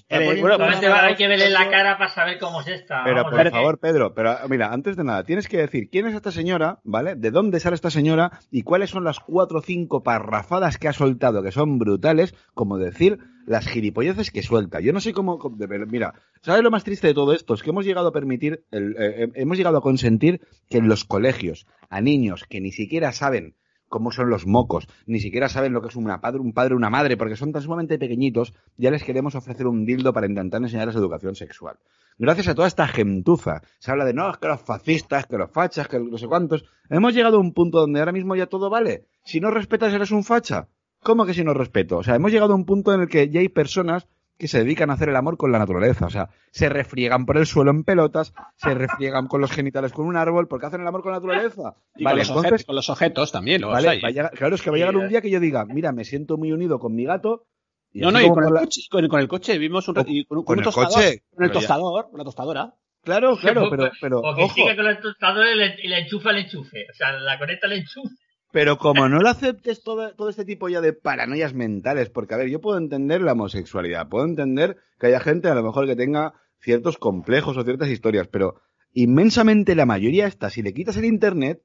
Eh, bueno, va- hay que verle la cara para saber cómo es esta. Pero vamos, por favor, Pedro, pero mira, antes de nada, tienes que decir quién es esta señora, ¿vale? ¿De dónde sale esta señora? Y cuáles son las cuatro o cinco parrafadas que ha soltado, que son brutales, como decir las gilipolleces que suelta. Yo no sé cómo. Mira, ¿sabes lo más triste de todo esto? Es que hemos llegado a permitir, el- eh, eh, hemos llegado a consentir que en los colegios, a niños que ni siquiera saben cómo son los mocos, ni siquiera saben lo que es una padre, un padre, una madre, porque son tan sumamente pequeñitos, ya les queremos ofrecer un dildo para intentar enseñarles educación sexual. Gracias a toda esta gentuza, se habla de no, es que los fascistas, que los fachas, que no sé cuántos. Hemos llegado a un punto donde ahora mismo ya todo vale. Si no respetas, eres un facha. ¿Cómo que si no respeto? O sea, hemos llegado a un punto en el que ya hay personas que se dedican a hacer el amor con la naturaleza. O sea, se refriegan por el suelo en pelotas, se refriegan con los genitales con un árbol, porque hacen el amor con la naturaleza. y vale, con, los entonces, objetos, con los objetos también. ¿no? O vale, claro, es que va a llegar un día que yo diga, mira, me siento muy unido con mi gato. y no, no, y con el, la- coche, con, con el coche vimos un Con- y un- el tostador, coche, con el tostador, una tostadora. Claro, claro, pero, pero, O que ojo, siga con el tostador y le, y le enchufa el enchufe. O sea, la conecta al enchufe. Pero como no lo aceptes todo, todo este tipo ya de paranoias mentales, porque a ver, yo puedo entender la homosexualidad, puedo entender que haya gente a lo mejor que tenga ciertos complejos o ciertas historias, pero inmensamente la mayoría está, si le quitas el internet,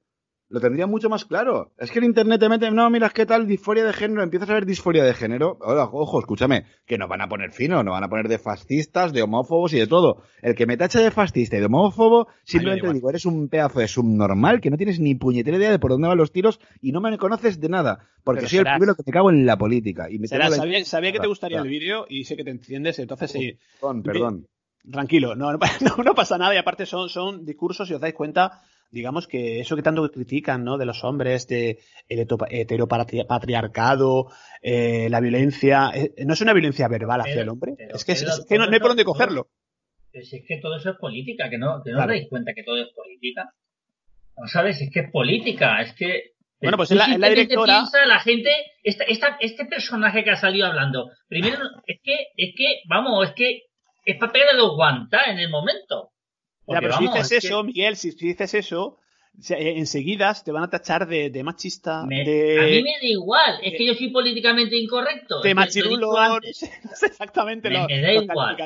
lo tendría mucho más claro. Es que en internet te mete, no, mira, qué tal disforia de género, empiezas a ver disforia de género. Hola, ojo, escúchame, que nos van a poner fino, nos van a poner de fascistas, de homófobos y de todo. El que me tacha de fascista y de homófobo, simplemente digo, eres un pedazo de subnormal que no tienes ni puñetera idea de por dónde van los tiros y no me conoces de nada. Porque soy el primero que te cago en la política. Y me sabía, sabía, que te gustaría el vídeo y sé que te entiendes, entonces sí. Perdón, perdón. Tranquilo, no, no, pasa nada y aparte son, son discursos, si os dais cuenta, digamos que eso que tanto critican, ¿no? De los hombres, de el heteropatriarcado, eh, la violencia, eh, no es una violencia verbal hacia el hombre, es que, es, que no, hay por dónde cogerlo. es que todo eso es política, que no, que no os dais cuenta que todo es política. No sabes, es que es política, es que bueno, pues en la, la directora. Piensa la gente, esta, esta, este personaje que ha salido hablando, primero, es que, es que, vamos, es que es para pegarle los guantas en el momento. Pero si dices eso, Miguel, si, dices eso, enseguida te van a tachar de, de machista. A mí me da igual, es que yo soy políticamente incorrecto. De machirulo, exactamente. Me, me da igual,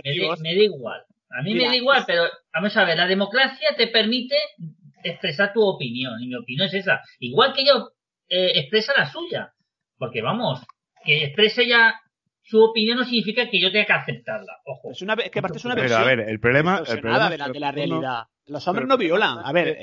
me, da igual. A mí me da igual, pero vamos a ver, la democracia te permite expresar tu opinión, y mi opinión es esa. Igual que yo eh, expresa la suya. Porque vamos, que exprese ya su opinión no significa que yo tenga que aceptarla. Ojo. Es, una, que aparte es una Pero a ver, el problema, el problema de, la, de la realidad. Los hombres no violan. A ver,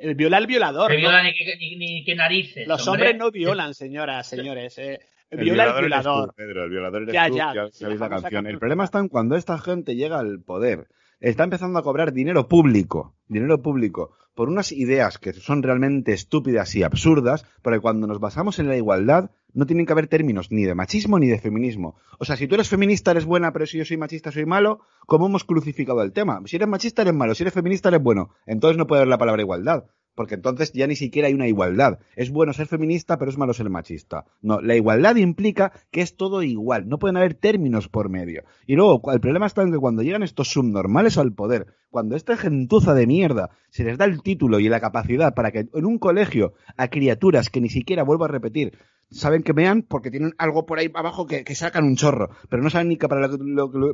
el, viola el violador. No viola ni, ni, ni, que narices. Los hombres no violan, señoras, señores. Eh. El, viola el violador. Pedro, el violador eres ya, tú, ya, ya, la canción. El problema está en cuando esta gente llega al poder. Está empezando a cobrar dinero público, dinero público, por unas ideas que son realmente estúpidas y absurdas, porque cuando nos basamos en la igualdad, no tienen que haber términos ni de machismo ni de feminismo. O sea, si tú eres feminista eres buena, pero si yo soy machista soy malo, ¿cómo hemos crucificado el tema? Si eres machista eres malo, si eres feminista eres bueno. Entonces no puede haber la palabra igualdad porque entonces ya ni siquiera hay una igualdad. Es bueno ser feminista, pero es malo ser machista. No, la igualdad implica que es todo igual, no pueden haber términos por medio. Y luego, el problema está en que cuando llegan estos subnormales al poder, cuando esta gentuza de mierda se les da el título y la capacidad para que en un colegio a criaturas que ni siquiera, vuelvo a repetir, saben que vean porque tienen algo por ahí abajo que, sacan un chorro, pero no saben ni para,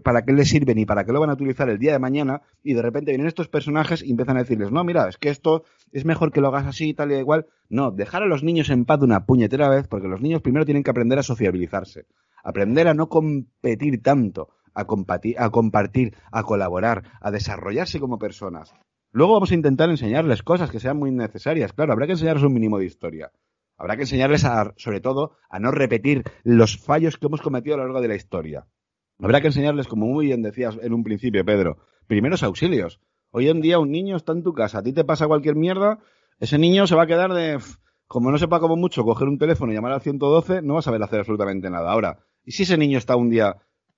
para qué les sirve ni para qué lo van a utilizar el día de mañana y de repente vienen estos personajes y empiezan a decirles, no, mira, es que esto es mejor que lo hagas así tal y igual. No, dejar a los niños en paz de una puñetera vez porque los niños primero tienen que aprender a sociabilizarse, aprender a no competir tanto, a, a compartir, a colaborar, a desarrollarse como personas. Luego vamos a intentar enseñarles cosas que sean muy necesarias. Claro, habrá que enseñarles un mínimo de historia. Habrá que enseñarles, a, sobre todo, a no repetir los fallos que hemos cometido a lo largo de la historia. Habrá que enseñarles, como muy bien decías en un principio, Pedro, primeros auxilios. Hoy en día un niño está en tu casa, a ti te pasa cualquier mierda, ese niño se va a quedar de... Como no sepa como mucho coger un teléfono y llamar al 112, no va a saber hacer absolutamente nada. Ahora, ¿y si ese niño está un día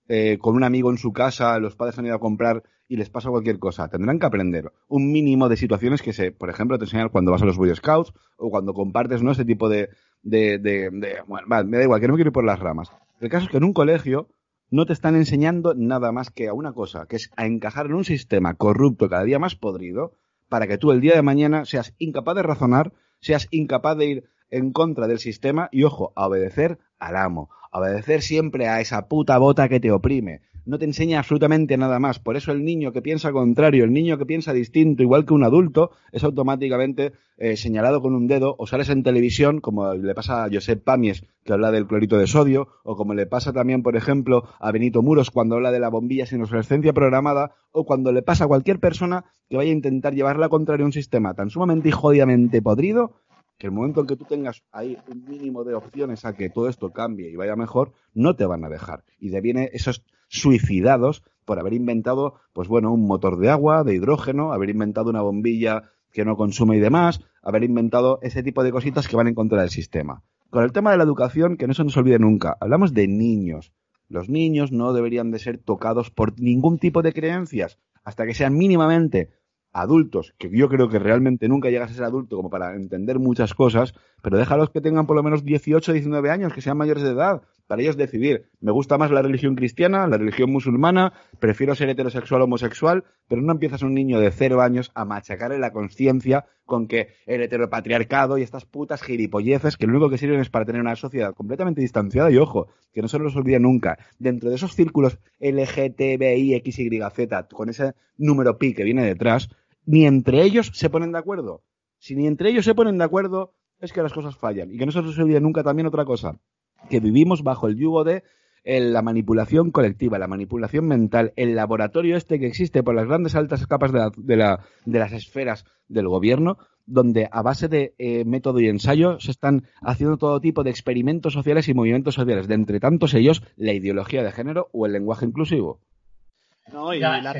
eh, con un amigo en su casa, los padres han ido a comprar y les pasa cualquier cosa. Tendrán que aprender un mínimo de situaciones que se, por ejemplo, te enseñan cuando vas a los Boy Scouts o cuando compartes, ¿no? Ese tipo de, de, de, bueno, me da igual, que no me quiero ir por las ramas. El caso es que en un colegio no te están enseñando nada más que a una cosa, que es a encajar en un sistema corrupto cada día más podrido para que tú el día de mañana seas incapaz de razonar, seas incapaz de ir en contra del sistema y, ojo, a obedecer al amo, obedecer siempre a esa puta bota que te oprime. No te enseña absolutamente nada más. Por eso el niño que piensa contrario, el niño que piensa distinto, igual que un adulto, es automáticamente eh, señalado con un dedo o sales en televisión, como le pasa a Josep Pamies, que habla del clorito de sodio, o como le pasa también, por ejemplo, a Benito Muros cuando habla de la bombilla sin obsolescencia programada, o cuando le pasa a cualquier persona que vaya a intentar llevar la contraria a un sistema tan sumamente y jodidamente podrido que el momento en que tú tengas ahí un mínimo de opciones a que todo esto cambie y vaya mejor, no te van a dejar. Y de viene esos suicidados por haber inventado, pues bueno, un motor de agua, de hidrógeno, haber inventado una bombilla que no consume y demás, haber inventado ese tipo de cositas que van en contra del sistema. Con el tema de la educación, que no se nos olvide nunca, hablamos de niños. Los niños no deberían de ser tocados por ningún tipo de creencias hasta que sean mínimamente adultos, que yo creo que realmente nunca llegas a ser adulto como para entender muchas cosas, pero déjalos que tengan por lo menos 18, 19 años, que sean mayores de edad, para ellos decidir, me gusta más la religión cristiana, la religión musulmana, prefiero ser heterosexual o homosexual, pero no empiezas un niño de cero años a machacarle la conciencia con que el heteropatriarcado y estas putas gilipolleces que lo único que sirven es para tener una sociedad completamente distanciada. Y ojo, que no se los olvide nunca, dentro de esos círculos LGTBI, XYZ, con ese número pi que viene detrás, ni entre ellos se ponen de acuerdo. Si ni entre ellos se ponen de acuerdo, es que las cosas fallan. Y que no se nos olvide nunca también otra cosa, que vivimos bajo el yugo de eh, la manipulación colectiva, la manipulación mental, el laboratorio este que existe por las grandes altas capas de, de, de las esferas del gobierno, donde a base de eh, método y ensayo se están haciendo todo tipo de experimentos sociales y movimientos sociales, de entre tantos ellos la ideología de género o el lenguaje inclusivo. No, y la,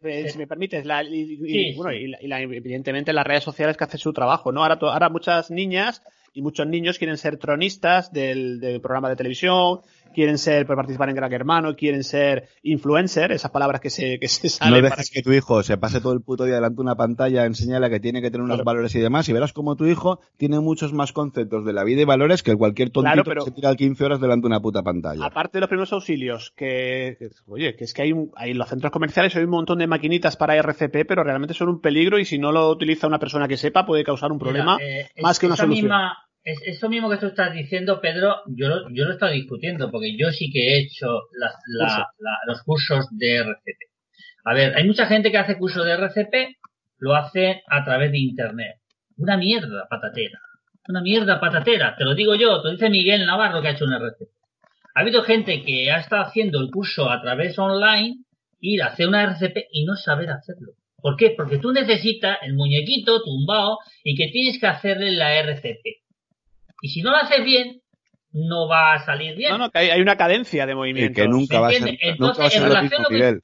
si me permites, la, y, bueno, y, evidentemente las redes sociales que hacen su trabajo, ¿no? Ahora, ahora muchas niñas y muchos niños quieren ser tronistas del, del programa de televisión, quieren ser, participar en Gran Hermano, quieren ser influencer, esas palabras que se, que se salen. No dejes que... tu hijo se pase todo el puto día delante de una pantalla, enseñale que tiene que tener unos valores y demás, y verás como tu hijo tiene muchos más conceptos de la vida y valores que cualquier tontito que se tira 15 horas delante de una puta pantalla. Aparte de los primeros auxilios, que, oye, que es que hay, un, hay en los centros comerciales hay un montón de maquinitas para RCP, pero realmente son un peligro y si no lo utiliza una persona que sepa puede causar un problema eh, más que una solución es, eso mismo que tú estás diciendo, Pedro, yo lo, yo lo he estado discutiendo, porque yo sí que he hecho los cursos de RCP. A ver, hay mucha gente que hace cursos de RCP, lo hace a través de Internet. Una mierda patatera. Una mierda patatera. Te lo digo yo, te lo dice Miguel Navarro que ha hecho un RCP. Ha habido gente que ha estado haciendo el curso a través online, ir a hacer una RCP y no saber hacerlo. ¿Por qué? Porque tú necesitas el muñequito tumbado y que tienes que hacerle la RCP. Y si no lo haces bien, no va a salir bien. No, no, que hay, una cadencia de movimiento. Y que nunca va a ser, nunca va a ser lo mismo, Miguel.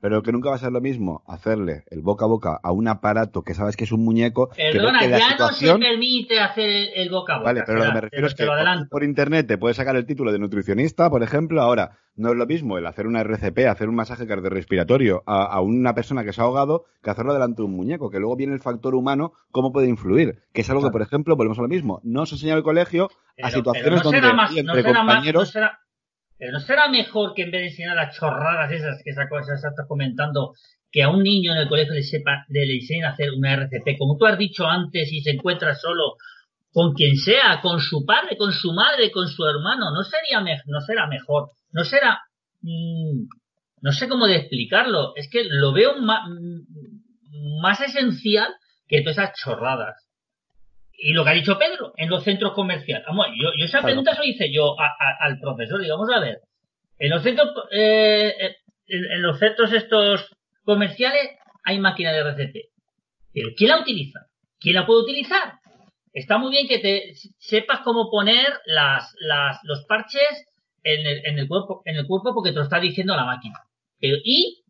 Pero que nunca va a ser lo mismo hacerle el boca a boca a un aparato que sabes que es un muñeco. Perdona, que ya no se permite hacer el boca a boca. Vale, pero lo que me refiero es que por internet te puedes sacar el título de nutricionista, por ejemplo. Ahora, no es lo mismo el hacer una RCP, hacer un masaje cardiorrespiratorio a, a una persona que se ha ahogado que hacerlo delante de un muñeco. Que luego viene el factor humano, cómo puede influir. Que es algo que, por ejemplo, volvemos a lo mismo. No se enseña el colegio a situaciones donde entre compañeros. Pero no será mejor que en vez de enseñar las chorradas esas que esa cosa estás comentando, que a un niño en el colegio le sepa, le enseñen a hacer una RCP, como tú has dicho antes, y se encuentra solo con quien sea, con su padre, con su madre, con su hermano, no sería no será mejor, no será mmm, no sé cómo de explicarlo, es que lo veo más, más esencial que todas esas chorradas y lo que ha dicho Pedro, en los centros comerciales. Vamos, yo, yo esa pregunta se lo hice yo al profesor, digamos, a ver, en los centros, eh, eh, en, los centros estos comerciales hay máquina de RCP. Pero ¿quién la utiliza? ¿Quién la puede utilizar? Está muy bien que te sepas cómo poner las, las, los parches en el, en el cuerpo, en el cuerpo porque te lo está diciendo la máquina. Pero, y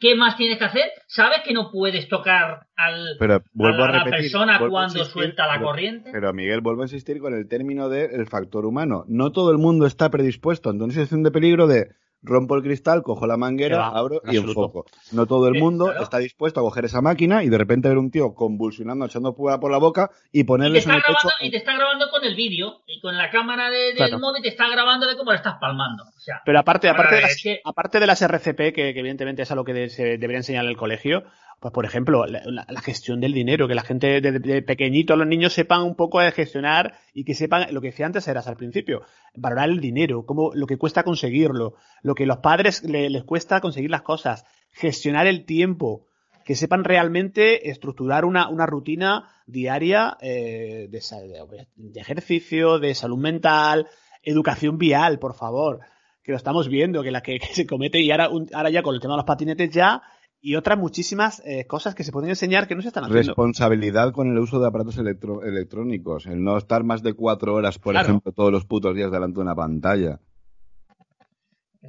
¿Qué más tienes que hacer? Sabes que no puedes tocar al, pero vuelvo a, la persona cuando suelta la corriente. Pero Miguel, vuelvo a insistir con el término del factor humano. No todo el mundo está predispuesto en una situación de peligro de rompo el cristal, cojo la manguera, abro y enfoco. No todo el mundo está dispuesto a coger esa máquina y de repente ver un tío convulsionando, echando fuera por la boca y ponerle en el pecho. Y te está grabando con el vídeo y con la cámara de, del móvil te está grabando de cómo lo estás palmando. Pero aparte, aparte, de las, aparte de las RCP, que, que, evidentemente es algo que se debería enseñar en el colegio, pues por ejemplo, la, gestión del dinero, que la gente de, de, pequeñito, los niños sepan un poco de gestionar y que sepan lo que decía antes eras al principio, valorar el dinero, cómo, lo que cuesta conseguirlo, lo que los padres les cuesta conseguir las cosas, gestionar el tiempo, que sepan realmente estructurar una, una rutina diaria eh, de, de, ejercicio, de salud mental, educación vial, por favor, que lo estamos viendo, que la que, se comete y ahora, ahora ya con el tema de los patinetes ya y otras muchísimas eh, cosas que se pueden enseñar que no se están haciendo. Responsabilidad con el uso de aparatos electrónicos, el no estar más de cuatro horas, por ejemplo, todos los putos días delante de una pantalla.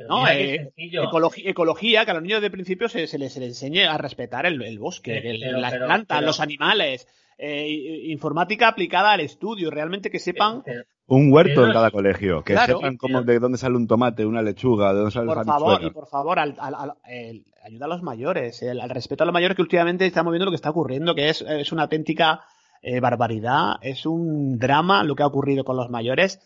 No, eh, ecología, que a los niños de principio se, les, enseñe a respetar el, bosque, las plantas, los animales. Eh, informática aplicada al estudio, realmente que sepan un huerto en cada colegio, que sepan cómo, de dónde sale un tomate, una lechuga, de dónde sale Por favor, y por favor, al, ayuda a los mayores, el, al respeto a los mayores que últimamente estamos viendo lo que está ocurriendo, que es, es una auténtica eh, barbaridad, es un drama lo que ha ocurrido con los mayores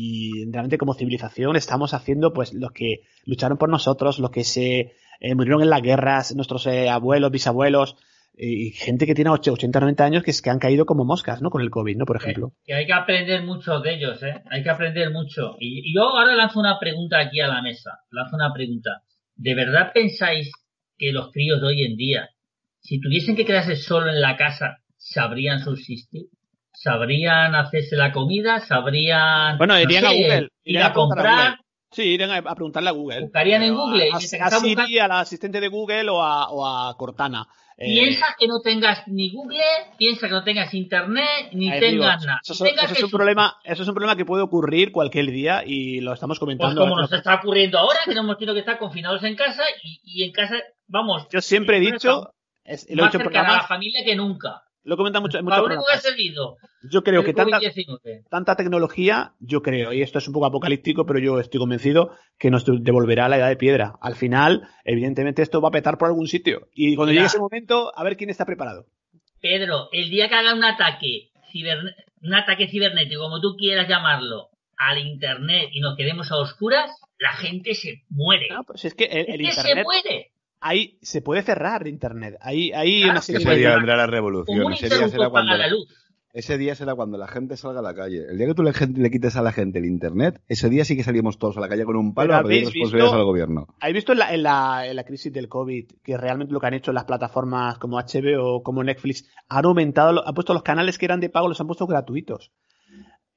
y realmente como civilización estamos haciendo pues los que lucharon por nosotros, los que se eh, murieron en las guerras, nuestros eh, abuelos, bisabuelos, y gente que tiene 80, 90 años que, es, que han caído como moscas, ¿no? Con el COVID, ¿no? Por ejemplo. Que, hay que aprender mucho de ellos, ¿eh? Hay que aprender mucho. Y, yo ahora lanzo una pregunta aquí a la mesa. Lanzo una pregunta. ¿De verdad pensáis que los críos de hoy en día, si tuviesen que quedarse solo en la casa, sabrían subsistir, sabrían hacerse la comida, sabrían bueno, irían no a Google, ir a comprar, Sí, irían a, a preguntarle a Google. buscarían en Google y A, a, a buscando- Siri, al asistente de Google o a, o a Cortana. Eh, Piensa que no tengas ni Google, piensa que no tengas internet, ni ahí digo, tengas nada. Eso, tengas es un problema, eso es un problema que puede ocurrir cualquier día y lo estamos Pues comentando. como nos está ocurriendo ahora, que no hemos tenido que estar confinados en casa y, y en casa, vamos, Yo siempre he dicho, es- lo he más dicho en cerca de la familia que nunca. Lo he comentado mucho, Lo único que ha servido Yo creo que tanta, COVID-19. tanta tecnología, yo creo, y esto es un poco apocalíptico, pero yo estoy convencido que nos devolverá a la edad de piedra. Al final, evidentemente, esto va a petar por algún sitio. Y cuando Mira. llegue ese momento, a ver quién está preparado. Pedro, el día que haga un ataque, ciberne- un ataque cibernético, como tú quieras llamarlo, al internet y nos quedemos a oscuras, la gente se muere. No, pues es que el, el es que se internet, muere. Ahí se puede cerrar internet. Ahí hay Claro, una serie ese de- día vendrá la revolución. Ese día será cuando la luz. Ese día será cuando la gente salga a la calle. El día que tú le, le quites a la gente el internet, ese día sí que salimos todos a la calle con un palo Pero a pedir ¿habéis responsabilidades visto- al gobierno. ¿Habéis visto en la, en, la, en la crisis del COVID que realmente lo que han hecho las plataformas como HBO, como Netflix, han aumentado, han puesto los canales que eran de pago, los han puesto gratuitos?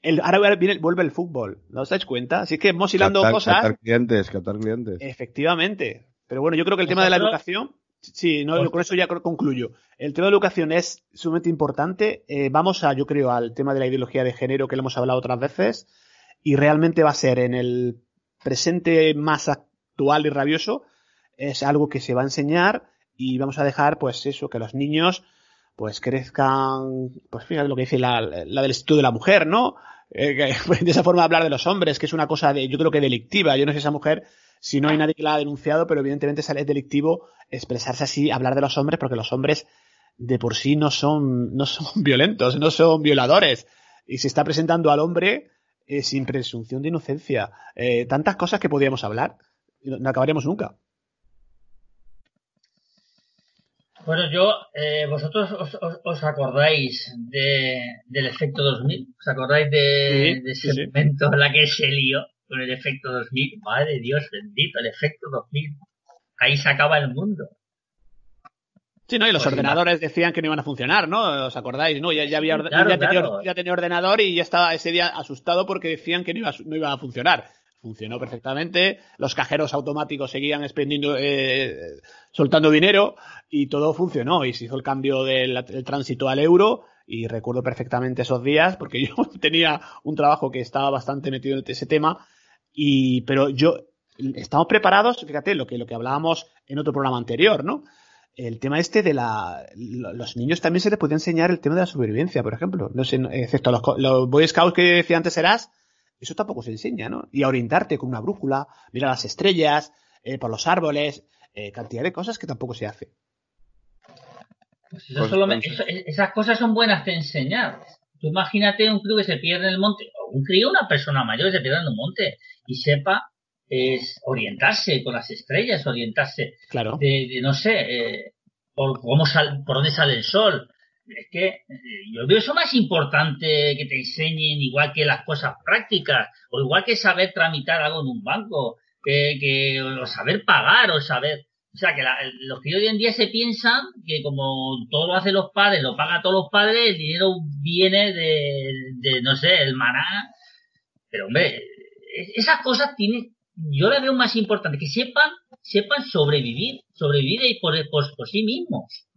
El, ahora viene, vuelve el fútbol, ¿no os dais cuenta? Así que hemos hilando cosas, captar clientes, captar clientes. efectivamente. Pero bueno, yo creo que el tema de la educación, sí, no, con eso ya concluyo. El tema de la educación es sumamente importante. Eh, vamos a, yo creo, al tema de la ideología de género que le hemos hablado otras veces y realmente va a ser en el presente más actual y rabioso, es algo que se va a enseñar y vamos a dejar, pues eso, que los niños pues crezcan, pues fíjate lo que dice la, la del Instituto de la Mujer, ¿no? Eh, que, pues, de esa forma de hablar de los hombres, que es una cosa de, yo creo que delictiva. Yo no sé esa mujer, si no hay nadie que la ha denunciado, pero evidentemente es delictivo expresarse así, hablar de los hombres, porque los hombres de por sí no son, no son violentos, no son violadores. Y se está presentando al hombre eh, sin presunción de inocencia. Eh, tantas cosas que podríamos hablar. No acabaremos nunca. Bueno, yo, eh, vosotros os, os- os acordáis de, del efecto 2000, os acordáis de, Sí, de ese sí, sí. momento en la que se lió con el efecto 2000. Madre Dios bendito, el efecto 2000. Ahí se acaba el mundo. Sí, ¿no? Y los Pues ordenadores decían que no iban a funcionar, ¿no? ¿Os acordáis? ¿no? Ya, ya había orde- Claro, ya, tenía, claro. ya tenía ordenador y ya estaba ese día asustado porque decían que no iba, a, no iba a funcionar. Funcionó perfectamente, los cajeros automáticos seguían expendiendo, eh, soltando dinero y todo funcionó y se hizo el cambio del, del tránsito al euro y recuerdo perfectamente esos días porque yo tenía un trabajo que estaba bastante metido en ese tema y pero yo estamos preparados, fíjate lo que lo que hablábamos en otro programa anterior, ¿no? El tema este de la lo- los niños también se les puede enseñar el tema de la supervivencia, por ejemplo, no sé, excepto los, los Boy Scouts que decía antes serás, eso tampoco se enseña, ¿no? Y a orientarte con una brújula, mirar las estrellas, eh, por los árboles, eh, cantidad de cosas que tampoco se hace. Pues eso Pues, esas cosas son buenas de enseñar. Tú imagínate un crío que se pierde en el monte, o un crío, una persona mayor que se pierde en un monte y sepa es orientarse con las estrellas, orientarse Claro. de, de, no sé, eh, por cómo sal, por dónde sale el sol. Es que eh, yo veo eso más importante que te enseñen igual que las cosas prácticas, o igual que saber tramitar algo en un banco, que, que o saber pagar, o saber, o sea, que la- los que hoy en día se piensan que como todo lo hacen los padres, lo pagan todos los padres, el dinero viene de, de no sé, el maná. Pero hombre, es- esas cosas tienen, yo las veo más importante, que sepan, sepan sobrevivir, sobrevivir y por, por, por sí mismos.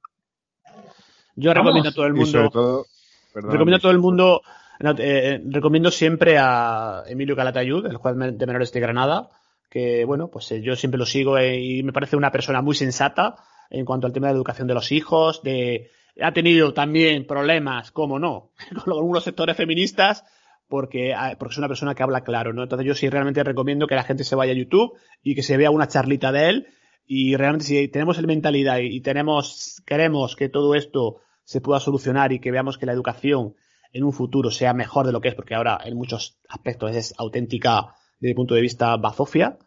Yo Vamos. recomiendo a todo el mundo. todo, perdón, Recomiendo a todo el mundo, no, eh, recomiendo siempre a Emilio Calatayud, el juez de menores de Granada, que bueno, pues eh, yo siempre lo sigo eh, y me parece una persona muy sensata en cuanto al tema de la educación de los hijos, de ha tenido también problemas, como no, con algunos sectores feministas, porque, ah, porque es una persona que habla claro, ¿no? Entonces yo sí realmente recomiendo que la gente se vaya a YouTube y que se vea una charlita de él y realmente si tenemos el mentalidad y tenemos, queremos que todo esto se pueda solucionar y que veamos que la educación en un futuro sea mejor de lo que es, porque ahora en muchos aspectos es auténtica desde punto de vista bazofia,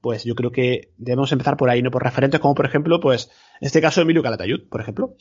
pues yo creo que debemos empezar por ahí, ¿no? Por referentes como, por ejemplo, pues, este caso Emilio Calatayud, por ejemplo.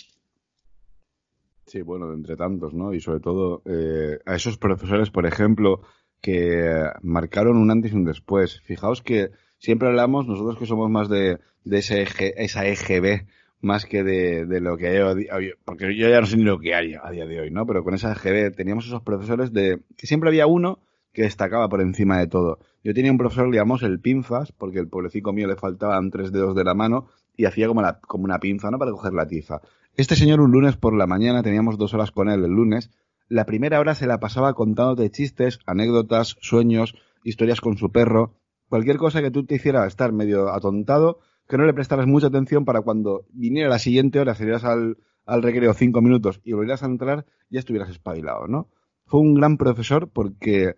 Sí, bueno, de entre tantos, ¿no? Y sobre todo eh, a esos profesores, por ejemplo, que marcaron un antes y un después. Fijaos que siempre hablamos, nosotros que somos más de, de ese eje- esa EGB, más que de, de lo que hay, porque yo ya no sé ni lo que hay a día de hoy, ¿no? Pero con esa GB teníamos esos profesores de, que siempre había uno que destacaba por encima de todo. Yo tenía un profesor, digamos, el pinzas, porque el pobrecito mío le faltaban tres dedos de la mano y hacía como, la, como una pinza, ¿no? Para coger la tiza. Este señor un lunes por la mañana, teníamos dos horas con él el lunes, la primera hora se la pasaba contándote chistes, anécdotas, sueños, historias con su perro, cualquier cosa que tú te hiciera estar medio atontado, que no le prestaras mucha atención para cuando viniera la siguiente hora, salieras al, al recreo cinco minutos y volvieras a entrar, ya estuvieras espabilado, ¿no? Fue un gran profesor porque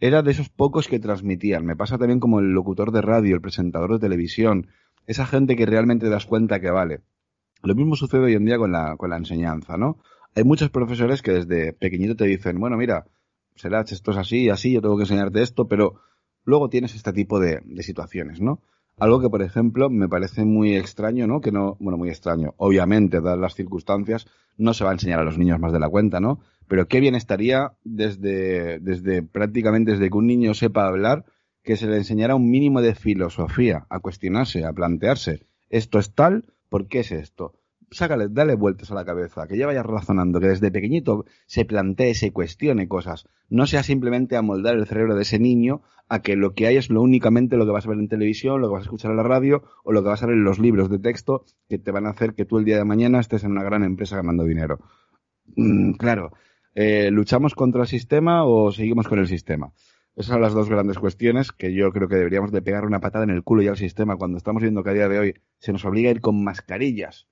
era de esos pocos que transmitían. Me pasa también como el locutor de radio, el presentador de televisión, esa gente que realmente das cuenta que vale. Lo mismo sucede hoy en día con la, con la enseñanza, ¿no? Hay muchos profesores que desde pequeñito te dicen, bueno, mira, será esto es así, así, yo tengo que enseñarte esto, pero luego tienes este tipo de, de situaciones, ¿no? Algo que, por ejemplo, me parece muy extraño, ¿no? Que no, bueno, muy extraño. Obviamente, dadas las circunstancias, no se va a enseñar a los niños más de la cuenta, ¿no? Pero qué bien estaría desde, desde prácticamente desde que un niño sepa hablar, que se le enseñara un mínimo de filosofía, a cuestionarse, a plantearse, esto es tal, ¿por qué es esto? Sácale, dale vueltas a la cabeza, que ya vaya razonando, que desde pequeñito se plantee, se cuestione cosas, no sea simplemente amoldar el cerebro de ese niño a que lo que hay es lo únicamente lo que vas a ver en televisión, lo que vas a escuchar en la radio o lo que vas a ver en los libros de texto que te van a hacer que tú el día de mañana estés en una gran empresa ganando dinero. Mm, claro, eh, ¿luchamos contra el sistema o seguimos con el sistema? Esas son las dos grandes cuestiones que yo creo que deberíamos de pegar una patada en el culo ya al sistema cuando estamos viendo que a día de hoy se nos obliga a ir con mascarillas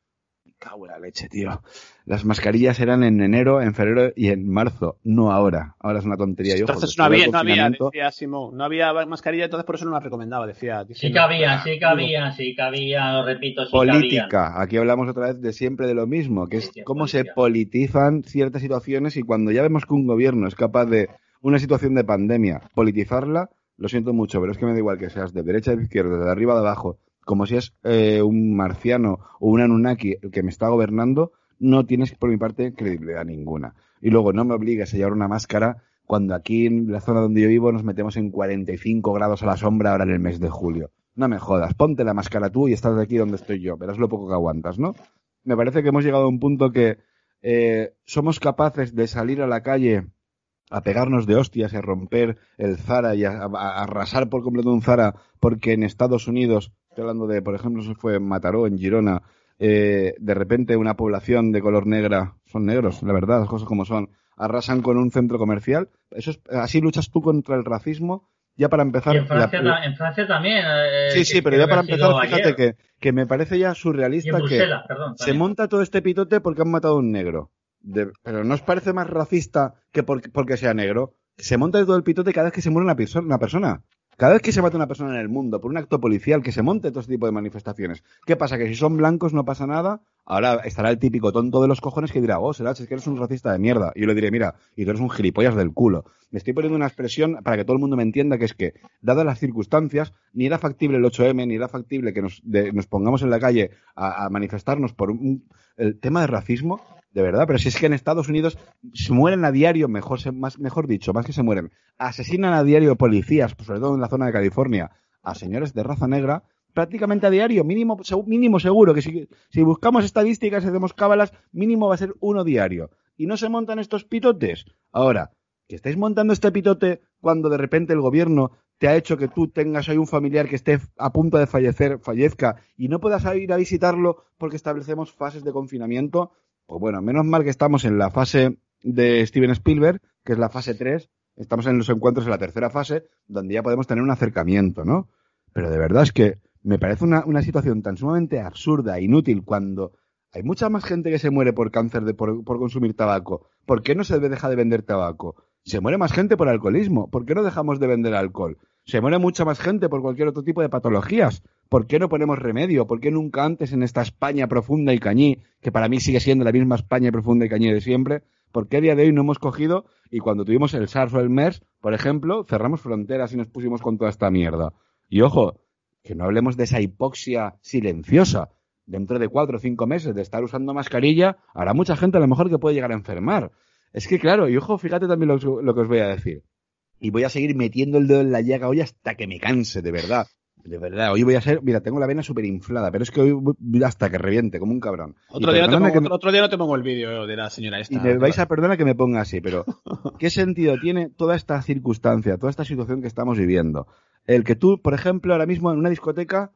cago en la leche, tío. Las mascarillas eran en enero, en febrero y en marzo, no ahora. Ahora es una tontería. entonces no había, no había, decía Simón, no había mascarilla, entonces por eso no la recomendaba, decía. Sí que había, sí que había, sí que había, lo repito, sí Política. Aquí hablamos otra vez de siempre de lo mismo, que es cómo se politizan ciertas situaciones y cuando ya vemos que un gobierno es capaz de una situación de pandemia, politizarla, lo siento mucho, pero es que me da igual que seas de derecha a de izquierda, de arriba a de abajo, como si es eh, un marciano o un Anunnaki el que me está gobernando, no tienes por mi parte credibilidad ninguna. Y luego no me obligues a llevar una máscara cuando aquí en la zona donde yo vivo nos metemos en 45 grados a la sombra ahora en el mes de julio. No me jodas, ponte la máscara tú y estás aquí donde estoy yo, verás lo poco que aguantas, ¿no? Me parece que hemos llegado a un punto que eh, somos capaces de salir a la calle a pegarnos de hostias y a romper el Zara y a, arrasar por completo un Zara porque en Estados Unidos Estoy hablando de, por ejemplo, se fue en Mataró, en Girona, eh, de repente una población de color negra, son negros, la verdad, las cosas como son, arrasan con un centro comercial. Eso es, así luchas tú contra el racismo. Ya para empezar. en, Francia, también. Eh, sí, sí, pero ya para empezar, fíjate que, que, me parece ya surrealista que se monta todo este pitote porque han matado a un negro. pero ¿no os parece más racista que porque, sea negro? Se monta todo el pitote cada vez que se muere una, una persona. Cada vez que se mata una persona en el mundo por un acto policial que se monte todo este tipo de manifestaciones, ¿qué pasa? Que si son blancos no pasa nada, ahora estará el típico tonto de los cojones que dirá, oh, será, es que eres un racista de mierda. Y yo le diré, mira, y tú eres un gilipollas del culo. Me estoy poniendo una expresión para que todo el mundo me entienda que es que, dadas las circunstancias, ni era factible el 8M, ni era factible que nos, nos pongamos en la calle a, manifestarnos por un, el tema de racismo, de verdad, pero si es que en Estados Unidos se mueren a diario, mejor, más, mejor dicho, más que se mueren, asesinan a diario policías, sobre todo en la zona de California, a señores de raza negra, prácticamente a diario, mínimo, mínimo seguro, que si, buscamos estadísticas y hacemos cábalas, mínimo va a ser uno diario. Y no se montan estos pitotes. Ahora, que estáis montando este pitote cuando de repente el gobierno te ha hecho que tú tengas hoy un familiar que esté a punto de fallecer, fallezca, y no puedas ir a visitarlo porque establecemos fases de confinamiento, pues bueno, menos mal que estamos en la fase de Steven Spielberg, que es la fase 3, estamos en los encuentros en la tercera fase, donde ya podemos tener un acercamiento, ¿no? Pero de verdad es que me parece una, una situación tan sumamente absurda, inútil, cuando hay mucha más gente que se muere por cáncer de, por, por consumir tabaco. ¿Por qué no se deja de vender tabaco? Se muere más gente por alcoholismo. ¿Por qué no dejamos de vender alcohol? Se muere mucha más gente por cualquier otro tipo de patologías. ¿Por qué no ponemos remedio? ¿Por qué nunca antes en esta España profunda y cañí, que para mí sigue siendo la misma España profunda y cañí de siempre, ¿por qué a día de hoy no hemos cogido y cuando tuvimos el SARS o el MERS, por ejemplo, cerramos fronteras y nos pusimos con toda esta mierda? Y ojo, que no hablemos de esa hipoxia silenciosa. Dentro de cuatro o cinco meses de estar usando mascarilla, habrá mucha gente a lo mejor que puede llegar a enfermar. Es que claro, y ojo, fíjate también lo, lo que os voy a decir. Y voy a seguir metiendo el dedo en la llaga hoy hasta que me canse, de verdad De verdad, hoy voy a ser. Mira, tengo la vena súper inflada, pero es que hoy voy hasta que reviente, como un cabrón. Otro, día no, te pongo, otro día no te pongo el vídeo de la señora esta. Y me vais a perdonar que me ponga así, pero ¿qué sentido tiene toda esta circunstancia, toda esta situación que estamos viviendo? El que tú, por ejemplo, ahora mismo en una discoteca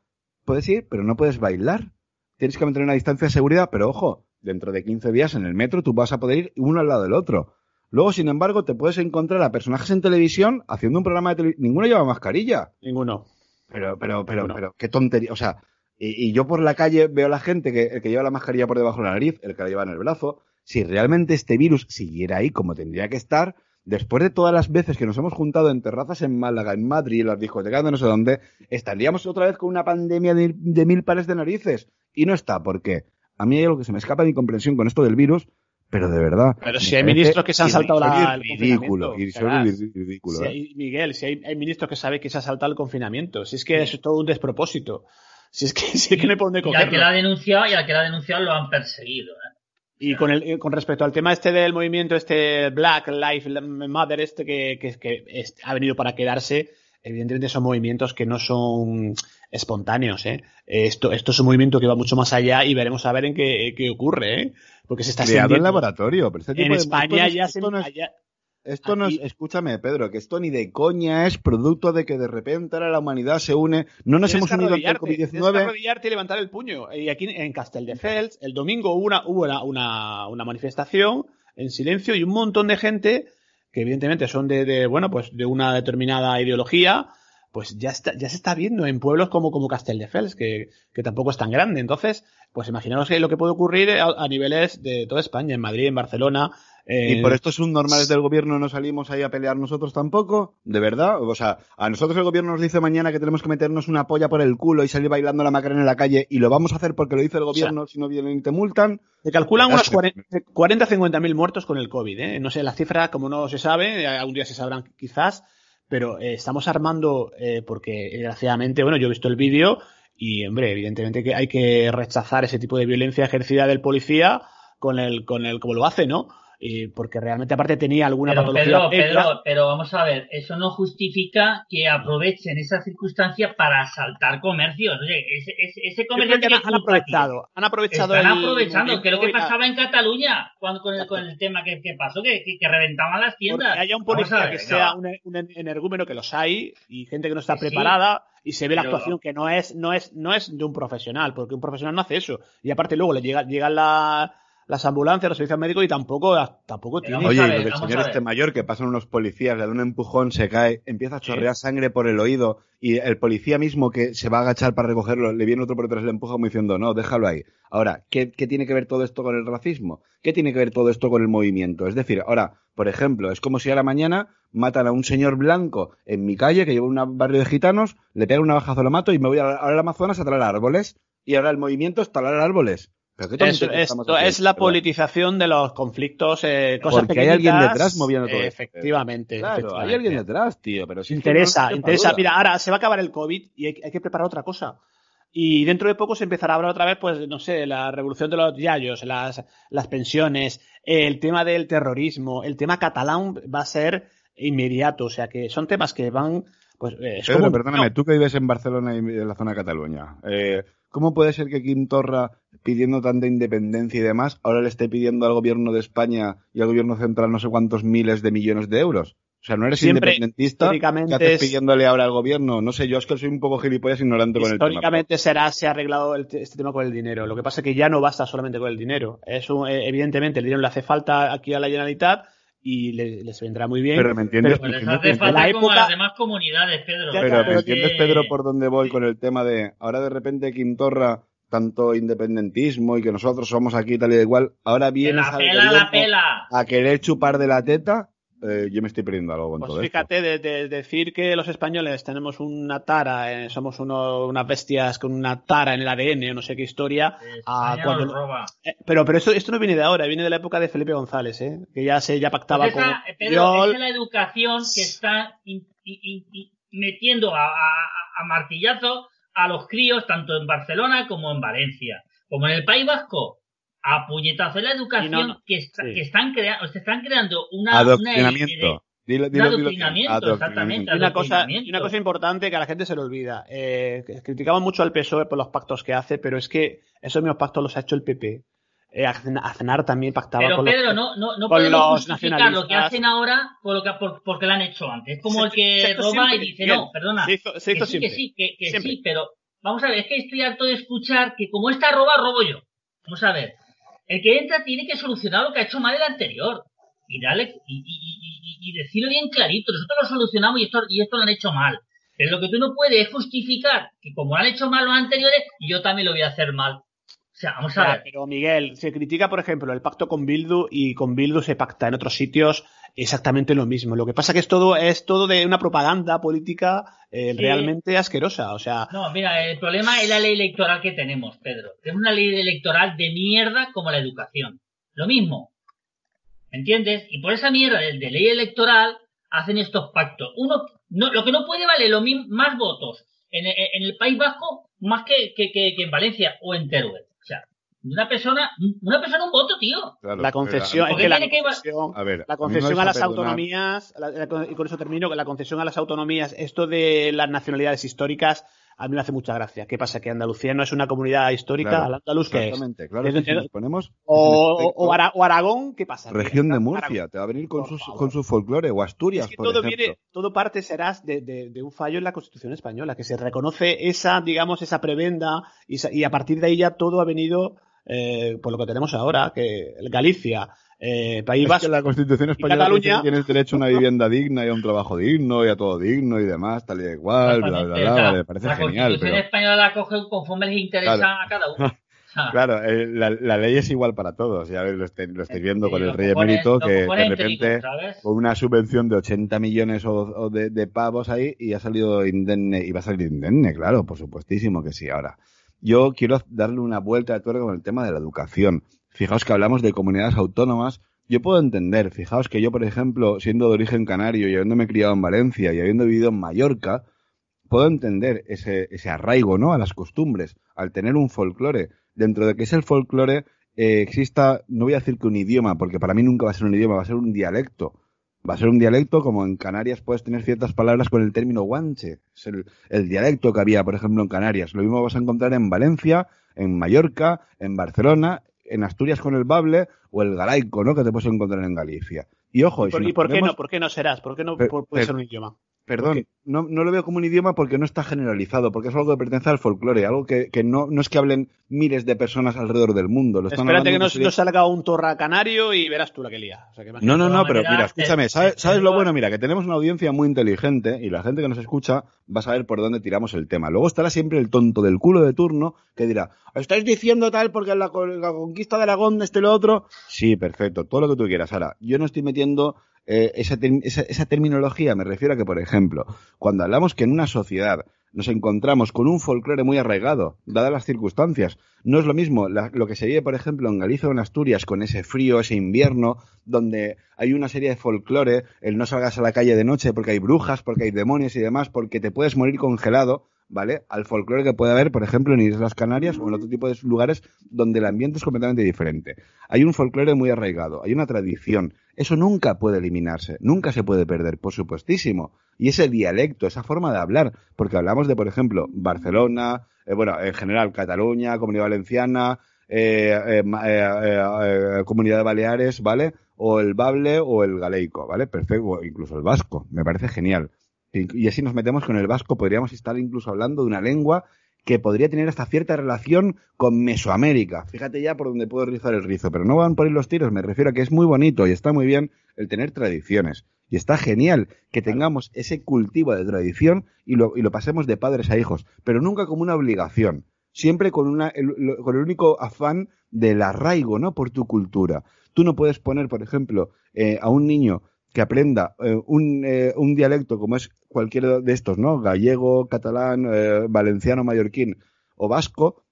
puedes ir, pero no puedes bailar. Tienes que mantener una distancia de seguridad, pero ojo, dentro de 15 días en el metro tú vas a poder ir uno al lado del otro. Luego, sin embargo, te puedes encontrar a personajes en televisión haciendo un programa de televisión. Ninguno lleva mascarilla. Ninguno. Pero, pero, pero, pero, qué tontería. O sea, y, yo por la calle veo a la gente que el que lleva la mascarilla por debajo de la nariz, el que la lleva en el brazo. Si realmente este virus siguiera ahí como tendría que estar, después de todas las veces que nos hemos juntado en terrazas en Málaga, en Madrid, en las discotecas de no sé dónde, estaríamos otra vez con una pandemia de, de mil pares de narices. Y no está, porque a mí hay algo que se me escapa de mi comprensión con esto del virus, pero de verdad. Pero si hay ministros que se han saltado la, el ridículo, ridículo. ¿eh? Miguel, si hay, ministros que saben que se ha saltado el confinamiento, si es que es todo un despropósito. Si es que, si es que no hay por dónde cogerlo. Y al que la ha denunciado, y al que la ha denunciado lo han perseguido. ¿eh? Y con, el, con respecto al tema este del movimiento, este Black Lives Matter, este que, que, que ha venido para quedarse, evidentemente son movimientos que no son espontáneos. ¿eh? Esto, esto es un movimiento que va mucho más allá y veremos a ver en qué, qué ocurre. ¿eh? Porque se está Creado en laboratorio. Pero este en España ya se... Esto no es, escúchame, Pedro, que esto ni de coña es producto de que de repente ahora la humanidad se une. No nos hemos unido ante el COVID-19. arrodillarte y levantar el puño. Y aquí en Casteldefels, el domingo hubo, una, hubo una, una, manifestación en silencio y un montón de gente que evidentemente son de, de, bueno, pues de una determinada ideología, pues ya, está, ya se está viendo en pueblos como, como Castelldefels, que, que tampoco es tan grande. Entonces, pues imaginaos lo que puede ocurrir a, niveles de toda España, en Madrid, en Barcelona. ¿Y por estos subnormales del gobierno no salimos ahí a pelear nosotros tampoco? ¿De verdad? O sea, a nosotros el gobierno nos dice mañana que tenemos que meternos una polla por el culo y salir bailando la macarena en la calle y lo vamos a hacer porque lo dice el gobierno, si no vienen y te multan. Se calculan unos 40 50 mil muertos con el COVID, ¿eh? No sé, la cifra, como no se sabe, algún día se sabrán quizás, pero eh, estamos armando, eh, porque desgraciadamente, bueno, yo he visto el vídeo y, hombre, evidentemente que hay que rechazar ese tipo de violencia ejercida del policía con el, con el, como lo hace, ¿no? Porque realmente aparte tenía alguna patología. Pedro, Pedro, pero vamos a ver, eso no justifica que aprovechen esa circunstancia para asaltar comercios. Oye, ese, ese, comercio han, aprovechado, han aprovechado. Están aprovechando, que lo que pasaba en Cataluña cuando, con, el, con el tema que, pasó, que, que, reventaban las tiendas. Que haya un policía que sea un, energúmeno, que los hay, y gente que no está preparada. y se ve la actuación que no es, no es, no es de un profesional, porque un profesional no hace eso. Y aparte luego le llega, llega la, las ambulancias, los servicios médicos y tampoco, tampoco tiene. Oye, lo del señor este mayor que pasan unos policías, le da un empujón, se cae, empieza a chorrear sangre por el oído y el policía mismo que se va a agachar para recogerlo, le viene otro por detrás y le empuja como diciendo, no, déjalo ahí. Ahora, ¿qué, ¿qué tiene que ver todo esto con el racismo? ¿Qué tiene que ver todo esto con el movimiento? Es decir, ahora, por ejemplo, es como si a la mañana matan a un señor blanco en mi calle que lleva un barrio de gitanos, le pega una bajazo, lo mato y me voy al Amazonas a talar árboles. Y ahora el movimiento es talar árboles. Es, esto es la politización de los conflictos, eh, cosas Porque hay alguien detrás moviendo todo efectivamente, claro, hay alguien detrás, tío, pero si interesa, interesa. Mira, ahora se va a acabar el COVID y hay, que preparar otra cosa. Y dentro de poco se empezará a hablar otra vez, pues, no sé, la revolución de los yayos, las, las pensiones, el tema del terrorismo, el tema catalán va a ser inmediato. O sea que son temas que van, pues, eh, perdóname, tú que vives en Barcelona y en la zona de Cataluña, eh, ¿cómo puede ser que Torra pidiendo tanta independencia y demás, ahora le esté pidiendo al gobierno de España y al gobierno central no sé cuántos miles de millones de euros. O sea, no eres independentista, ¿qué haces pidiéndole ahora al gobierno? No sé, yo es que soy un poco gilipollas ignorante con el tema. Históricamente será, se ha arreglado este tema con el dinero. Lo que pasa es que ya no basta solamente con el dinero. Es eh, evidentemente, el dinero le hace falta aquí a la Generalitat y les, vendrá muy bien. Pero me entiendes, les hace falta como a las demás comunidades, Pedro. Pero, ¿me entiendes, Pedro, por dónde voy con el tema de ahora de repente Quintorra tanto independentismo y que nosotros somos aquí tal y igual, ahora viene a querer chupar de la teta, eh, yo me estoy perdiendo algo con pues todo fíjate, De, decir que los españoles tenemos una tara, eh, somos unas bestias con una tara en el ADN, no sé qué historia. Eh, pero pero esto, esto no viene de ahora, viene de la época de Felipe González, ¿eh? que ya se ya pactaba pues con. Pero es la educación que está metiendo a, a, a martillazo a los críos tanto en Barcelona como en Valencia, como en el País Vasco, a puñetazo la educación que, están creando, se están creando una, adoctrinamiento. Dilo, dilo, adoctrinamiento, exactamente. Y una, cosa, y una cosa importante que a la gente se le olvida. Eh, criticamos mucho al PSOE por los pactos que hace, pero es que esos mismos pactos los ha hecho el PP. Eh, Aznar también pactaba pero con Pedro, no, no, no podemos justificar lo que hacen ahora por lo que, por, porque lo han hecho antes. Es como el que roba y dice, no, perdona, se hizo, se hizo que, sí, que sí, que, que sí, pero vamos a ver, es que estoy harto de escuchar que como esta roba, robo yo. Vamos a ver, el que entra tiene que solucionar lo que ha hecho mal el anterior. Y, dale, y, y, y, decirlo bien clarito, nosotros lo solucionamos y esto, y esto lo han hecho mal. Pero lo que tú no puedes es justificar que como lo han hecho mal los anteriores, yo también lo voy a hacer mal. O sea, vamos a ver. Pero Miguel, se critica, por ejemplo, el pacto con Bildu y con Bildu se pacta en otros sitios exactamente lo mismo. Lo que pasa que es todo, es todo de una propaganda política eh, realmente asquerosa. O sea. No, mira, el problema es la ley electoral que tenemos, Pedro. Tenemos una ley electoral de mierda como la educación. Lo mismo. ¿Me entiendes? Y por esa mierda de, ley electoral hacen estos pactos. Uno, no, lo que no puede valer lo más votos en, el País Vasco más que, que, que en Valencia o en Teruel una persona, una persona un voto, tío. la concesión, es que la concesión, a, ver, la concesión a, las autonomías, y con eso termino, la concesión a las autonomías, esto de las nacionalidades históricas, a mí me hace mucha gracia. ¿Qué pasa? Que Andalucía no es una comunidad histórica, al andaluz que es. Claro, si nos ponemos o, o, Aragón, ¿qué pasa? Región de Murcia, te va a venir con, sus, con su folclore, o Asturias, es que todo ejemplo. Viene, todo parte serás de, de, de, un fallo en la Constitución española, que se reconoce esa, digamos, esa prebenda, y, y a partir de ahí ya todo ha venido eh, por lo que tenemos ahora, que Galicia, eh, País Vasco. que la Constitución española dice que tienes derecho a una vivienda digna y a un trabajo digno y a todo digno y demás, tal y igual, bla, bla, bla, me parece genial. La Constitución española la coge conforme les interesa a cada uno. Claro, eh, la, la, ley es igual para todos. Ya lo, estoy, lo estoy viendo con el Rey Emérito, que de repente, con una subvención de 80 millones o, o de, de, pavos ahí, y ha salido indemne, y va a salir indemne, claro, por supuestísimo que sí. Ahora, yo quiero darle una vuelta de tuerca con el tema de la educación. Fijaos que hablamos de comunidades autónomas. Yo puedo entender, fijaos que yo, por ejemplo, siendo de origen canario y habiéndome criado en Valencia y habiendo vivido en Mallorca, puedo entender ese, ese arraigo, ¿no? A las costumbres, al tener un folclore. Dentro de que es el folclore, eh, exista, no voy a decir que un idioma, porque para mí nunca va a ser un idioma, va a ser un dialecto va a ser un dialecto como en Canarias puedes tener ciertas palabras con el término guanche. Es el, dialecto que había, por ejemplo, en Canarias. Lo mismo vas a encontrar en Valencia, en Mallorca, en Barcelona, en Asturias con el bable o el galaico, ¿no? Que te puedes encontrar en Galicia. Y ojo, ¿y, por, qué no? ¿Por qué no serás? ¿Por qué no puede ser un idioma? Perdón, no, no, lo veo como un idioma porque no está generalizado, porque es algo que pertenece al folclore, algo que, que no, no, es que hablen miles de personas alrededor del mundo. Lo Espérate que no, salga un torra canario y verás tú la que lía. no, no, no, pero mira, escúchame, ¿sabes, ¿sabes, lo bueno? Mira, que tenemos una audiencia muy inteligente y la gente que nos escucha va a saber por dónde tiramos el tema. Luego estará siempre el tonto del culo de turno que dirá, ¿estáis diciendo tal porque la, la conquista de Aragón, este lo otro? Sí, perfecto, todo lo que tú quieras. Ahora, yo no estoy metiendo eh, esa, esa, terminología me refiero a que, por ejemplo, cuando hablamos que en una sociedad nos encontramos con un folclore muy arraigado, dadas las circunstancias. No es lo mismo lo que se vive, por ejemplo, en Galicia o en Asturias, con ese frío, ese invierno, donde hay una serie de folclore, el no salgas a la calle de noche porque hay brujas, porque hay demonios y demás, porque te puedes morir congelado, ¿vale? Al folclore que puede haber, por ejemplo, en Islas Canarias o en otro tipo de lugares donde el ambiente es completamente diferente. Hay un folclore muy arraigado, hay una tradición. Eso nunca puede eliminarse, nunca se puede perder, por supuestísimo. Y ese dialecto, esa forma de hablar, porque hablamos de, por ejemplo, Barcelona, eh, bueno, en general Cataluña, Comunidad Valenciana, eh, eh, Comunidad de Baleares, ¿vale? O el bable o el galeico, ¿vale? Perfecto, incluso el vasco, me parece genial. Y, así nos metemos con el vasco, podríamos estar incluso hablando de una lengua que podría tener hasta cierta relación con Mesoamérica. Fíjate ya por donde puedo rizar el rizo, pero no van por ahí los tiros, me refiero a que es muy bonito y está muy bien el tener tradiciones. Y está genial que tengamos ese cultivo de tradición y lo, y lo pasemos de padres a hijos, pero nunca como una obligación, siempre con, una, el, con el único afán del arraigo, ¿no? Por tu cultura. Tú no puedes poner, por ejemplo, eh, a un niño que aprenda eh, un, eh, un, dialecto como es cualquiera de estos, ¿no? Gallego, catalán, eh, valenciano, mallorquín o vasco,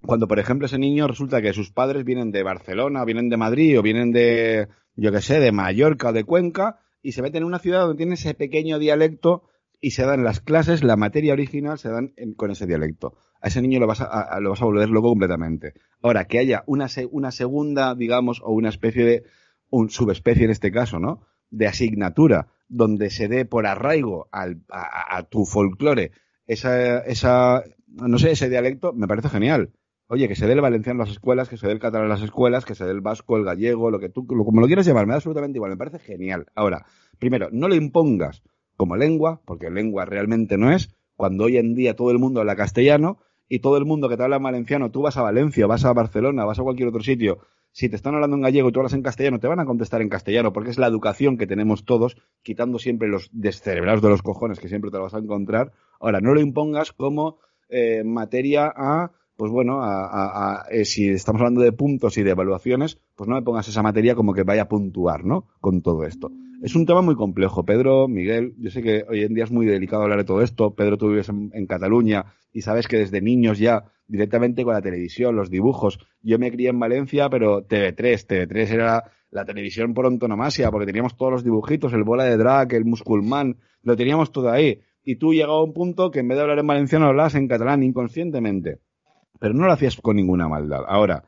cuando por ejemplo ese niño resulta que sus padres vienen de Barcelona, vienen de Madrid o vienen de, yo qué sé, de Mallorca o de Cuenca y se meten en una ciudad donde tiene ese pequeño dialecto y se dan las clases, la materia original se dan con ese dialecto. A ese niño lo vas a, lo vas a volver loco completamente. Ahora, que haya una, una segunda, digamos, o una especie de, un subespecie en este caso, ¿no? De asignatura donde se dé por arraigo al, a, tu folclore esa, esa, no sé, ese dialecto, me parece genial. Oye, que se dé el valenciano en las escuelas, que se dé el catalán en las escuelas, que se dé el vasco, el gallego, lo que tú, como lo quieras llamar, me da absolutamente igual, me parece genial. Ahora, primero, no lo impongas como lengua, porque lengua realmente no es, cuando hoy en día todo el mundo habla castellano y todo el mundo que te habla en valenciano, tú vas a Valencia, vas a Barcelona, vas a cualquier otro sitio, si te están hablando en gallego y tú hablas en castellano, te van a contestar en castellano, porque es la educación que tenemos todos, quitando siempre los descerebrados de los cojones, que siempre te lo vas a encontrar. Ahora, no lo impongas como eh, materia a pues bueno, a, eh, si estamos hablando de puntos y de evaluaciones, pues no me pongas esa materia como que vaya a puntuar, ¿no? Con todo esto. Es un tema muy complejo. Pedro, Miguel, yo sé que hoy en día es muy delicado hablar de todo esto. Pedro, tú vives en, Cataluña y sabes que desde niños ya, directamente con la televisión, los dibujos, yo me crié en Valencia, pero TV3, TV3 era la televisión por antonomasia, porque teníamos todos los dibujitos, el bola de drag, el musculman, lo teníamos todo ahí. Y tú llegabas a un punto que en vez de hablar en valenciano hablabas en catalán inconscientemente pero no lo hacías con ninguna maldad. Ahora,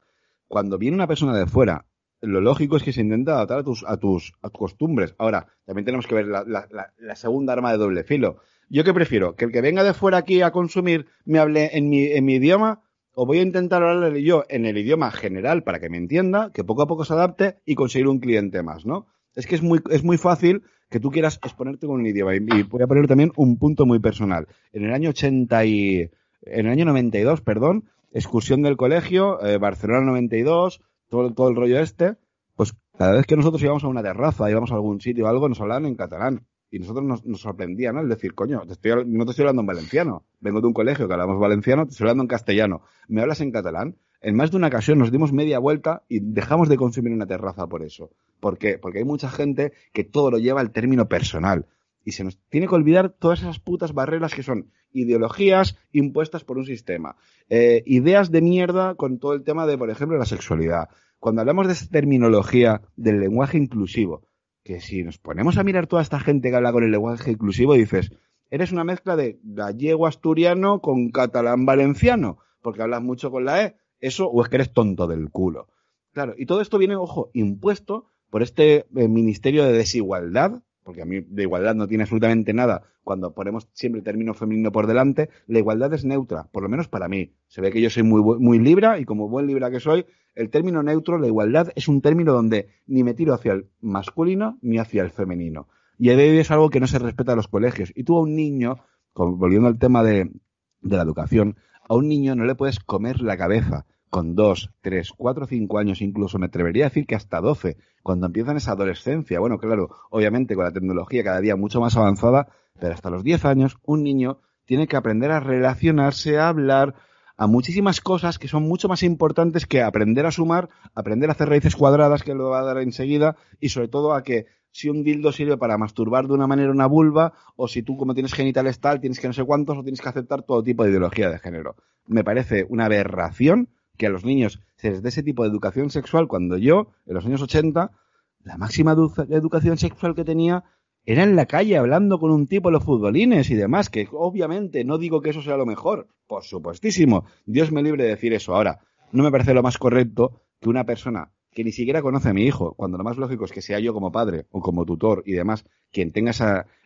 cuando viene una persona de fuera, lo lógico es que se intenta adaptar a tus, a tus, costumbres. Ahora, también tenemos que ver la, segunda arma de doble filo. ¿Yo qué prefiero? ¿Que el que venga de fuera aquí a consumir me hable en mi, en mi idioma? ¿O voy a intentar hablarle yo en el idioma general para que me entienda, que poco a poco se adapte y conseguir un cliente más, ¿no? Es que es muy, es muy fácil que tú quieras exponerte con un idioma. Y, voy a poner también un punto muy personal. En el año 80 y, en el año 92, perdón, excursión del colegio, eh, Barcelona 92, todo, todo el rollo este, pues cada vez que nosotros íbamos a una terraza, íbamos a algún sitio o algo, nos hablaban en catalán. Y nosotros nos, nos sorprendía, ¿no? El decir, coño, te estoy, no te estoy hablando en valenciano. Vengo de un colegio que hablamos valenciano, te estoy hablando en castellano. ¿Me hablas en catalán? En más de una ocasión nos dimos media vuelta y dejamos de consumir una terraza por eso. ¿Por qué? Porque hay mucha gente que todo lo lleva al término personal. Y se nos tiene que olvidar todas esas putas barreras que son ideologías impuestas por un sistema. Eh, ideas de mierda con todo el tema de, por ejemplo, la sexualidad. Cuando hablamos de esa terminología del lenguaje inclusivo, que si nos ponemos a mirar toda esta gente que habla con el lenguaje inclusivo, dices, eres una mezcla de gallego asturiano con catalán valenciano, porque hablas mucho con la E, eso o es que eres tonto del culo. Claro, y todo esto viene, ojo, impuesto por este eh, Ministerio de Desigualdad, porque a mí de igualdad no tiene absolutamente nada cuando ponemos siempre el término femenino por delante, la igualdad es neutra, por lo menos para mí. Se ve que yo soy muy, muy libra y como buen libra que soy, el término neutro, la igualdad, es un término donde ni me tiro hacia el masculino ni hacia el femenino. Y de es algo que no se respeta a los colegios. Y tú a un niño, volviendo al tema de, de la educación, a un niño no le puedes comer la cabeza con dos, tres, cuatro, cinco años, incluso me atrevería a decir que hasta doce, cuando empiezan esa adolescencia. Bueno, claro, obviamente con la tecnología cada día mucho más avanzada, pero hasta los diez años un niño tiene que aprender a relacionarse, a hablar, a muchísimas cosas que son mucho más importantes que aprender a sumar, aprender a hacer raíces cuadradas que lo va a dar enseguida y sobre todo a que si un dildo sirve para masturbar de una manera una vulva o si tú como tienes genitales tal tienes que no sé cuántos o tienes que aceptar todo tipo de ideología de género. Me parece una aberración que a los niños se les dé ese tipo de educación sexual cuando yo, en los años 80, la máxima educación sexual que tenía era en la calle hablando con un tipo los futbolines y demás, que obviamente no digo que eso sea lo mejor, por supuestísimo, Dios me libre de decir eso. Ahora, no me parece lo más correcto que una persona que ni siquiera conoce a mi hijo, cuando lo más lógico es que sea yo como padre o como tutor y demás, quien tenga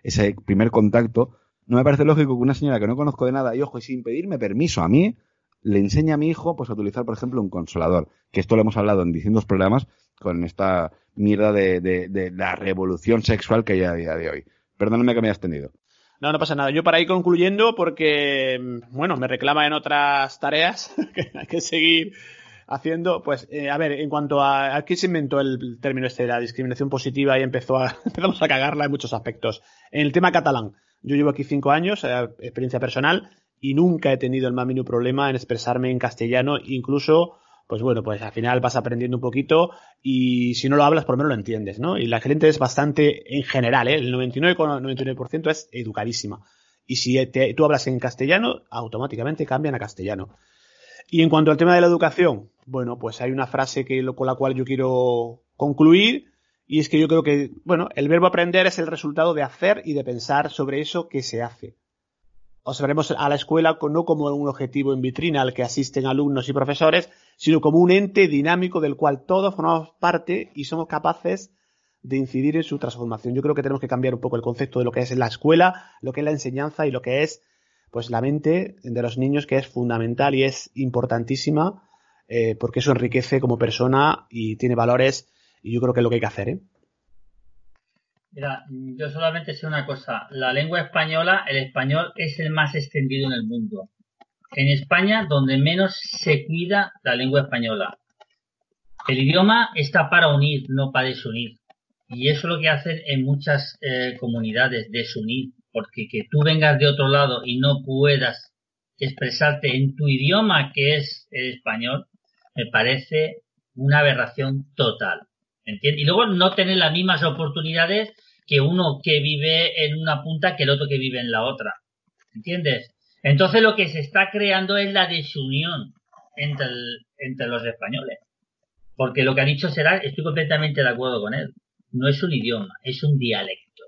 ese primer contacto, no me parece lógico que una señora que no conozco de nada, y ojo, y sin pedirme permiso a mí, le enseña a mi hijo pues a utilizar, por ejemplo, un consolador, que esto lo hemos hablado en distintos programas con esta mierda de, la revolución sexual que hay a día de hoy. Perdóname que me hayas tenido. No, no pasa nada. Yo para ir concluyendo, porque, bueno, me reclama en otras tareas que hay que seguir haciendo, pues, eh, a ver, en cuanto a, aquí se inventó el término este de la discriminación positiva y empezó a, empezamos a cagarla en muchos aspectos. En el tema catalán, yo llevo aquí cinco años, eh, experiencia personal, y nunca he tenido el más mínimo problema en expresarme en castellano, incluso, pues bueno, pues al final vas aprendiendo un poquito y si no lo hablas, por lo menos lo entiendes, ¿no? Y la gente es bastante, en general, ¿eh? el 99,99% es educadísima. Y si tú hablas en castellano, automáticamente cambian a castellano. Y en cuanto al tema de la educación, bueno, pues hay una frase que, con la cual yo quiero concluir, y es que yo creo que, bueno, el verbo aprender es el resultado de hacer y de pensar sobre eso que se hace observaremos a la escuela no como un objetivo en vitrina al que asisten alumnos y profesores, sino como un ente dinámico del cual todos formamos parte y somos capaces de incidir en su transformación. Yo creo que tenemos que cambiar un poco el concepto de lo que es la escuela, lo que es la enseñanza y lo que es pues la mente de los niños que es fundamental y es importantísima eh, porque eso enriquece como persona y tiene valores y yo creo que es lo que hay que hacer. ¿eh? Mira, yo solamente sé una cosa, la lengua española, el español es el más extendido en el mundo. En España, donde menos se cuida la lengua española. El idioma está para unir, no para desunir. Y eso es lo que hacen en muchas eh, comunidades, desunir. Porque que tú vengas de otro lado y no puedas expresarte en tu idioma, que es el español, me parece una aberración total. Y luego no tener las mismas oportunidades que uno que vive en una punta que el otro que vive en la otra. ¿Entiendes? Entonces lo que se está creando es la desunión entre, entre los españoles. Porque lo que ha dicho será, estoy completamente de acuerdo con él. No es un idioma, es un dialecto.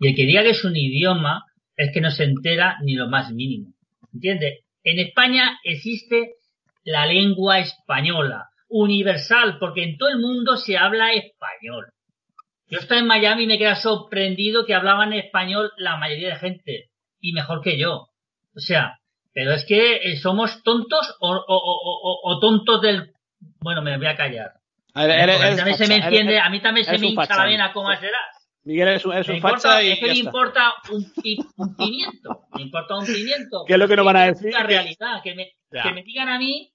Y el que diga que es un idioma es que no se entera ni lo más mínimo. ¿Entiendes? En España existe la lengua española, universal, porque en todo el mundo se habla español. Yo estoy en Miami y me queda sorprendido que hablaban español la mayoría de gente, y mejor que yo. O sea, pero es que eh, somos tontos o, tontos del... Bueno, me voy a callar. A, mí también se me enciende, a mí también se me hincha la vena como serás. Miguel es un, es un facha y es que le importa un, un, pimiento. Me importa un pimiento. ¿Qué es lo que nos van a decir? La realidad. Que me, que me digan a mí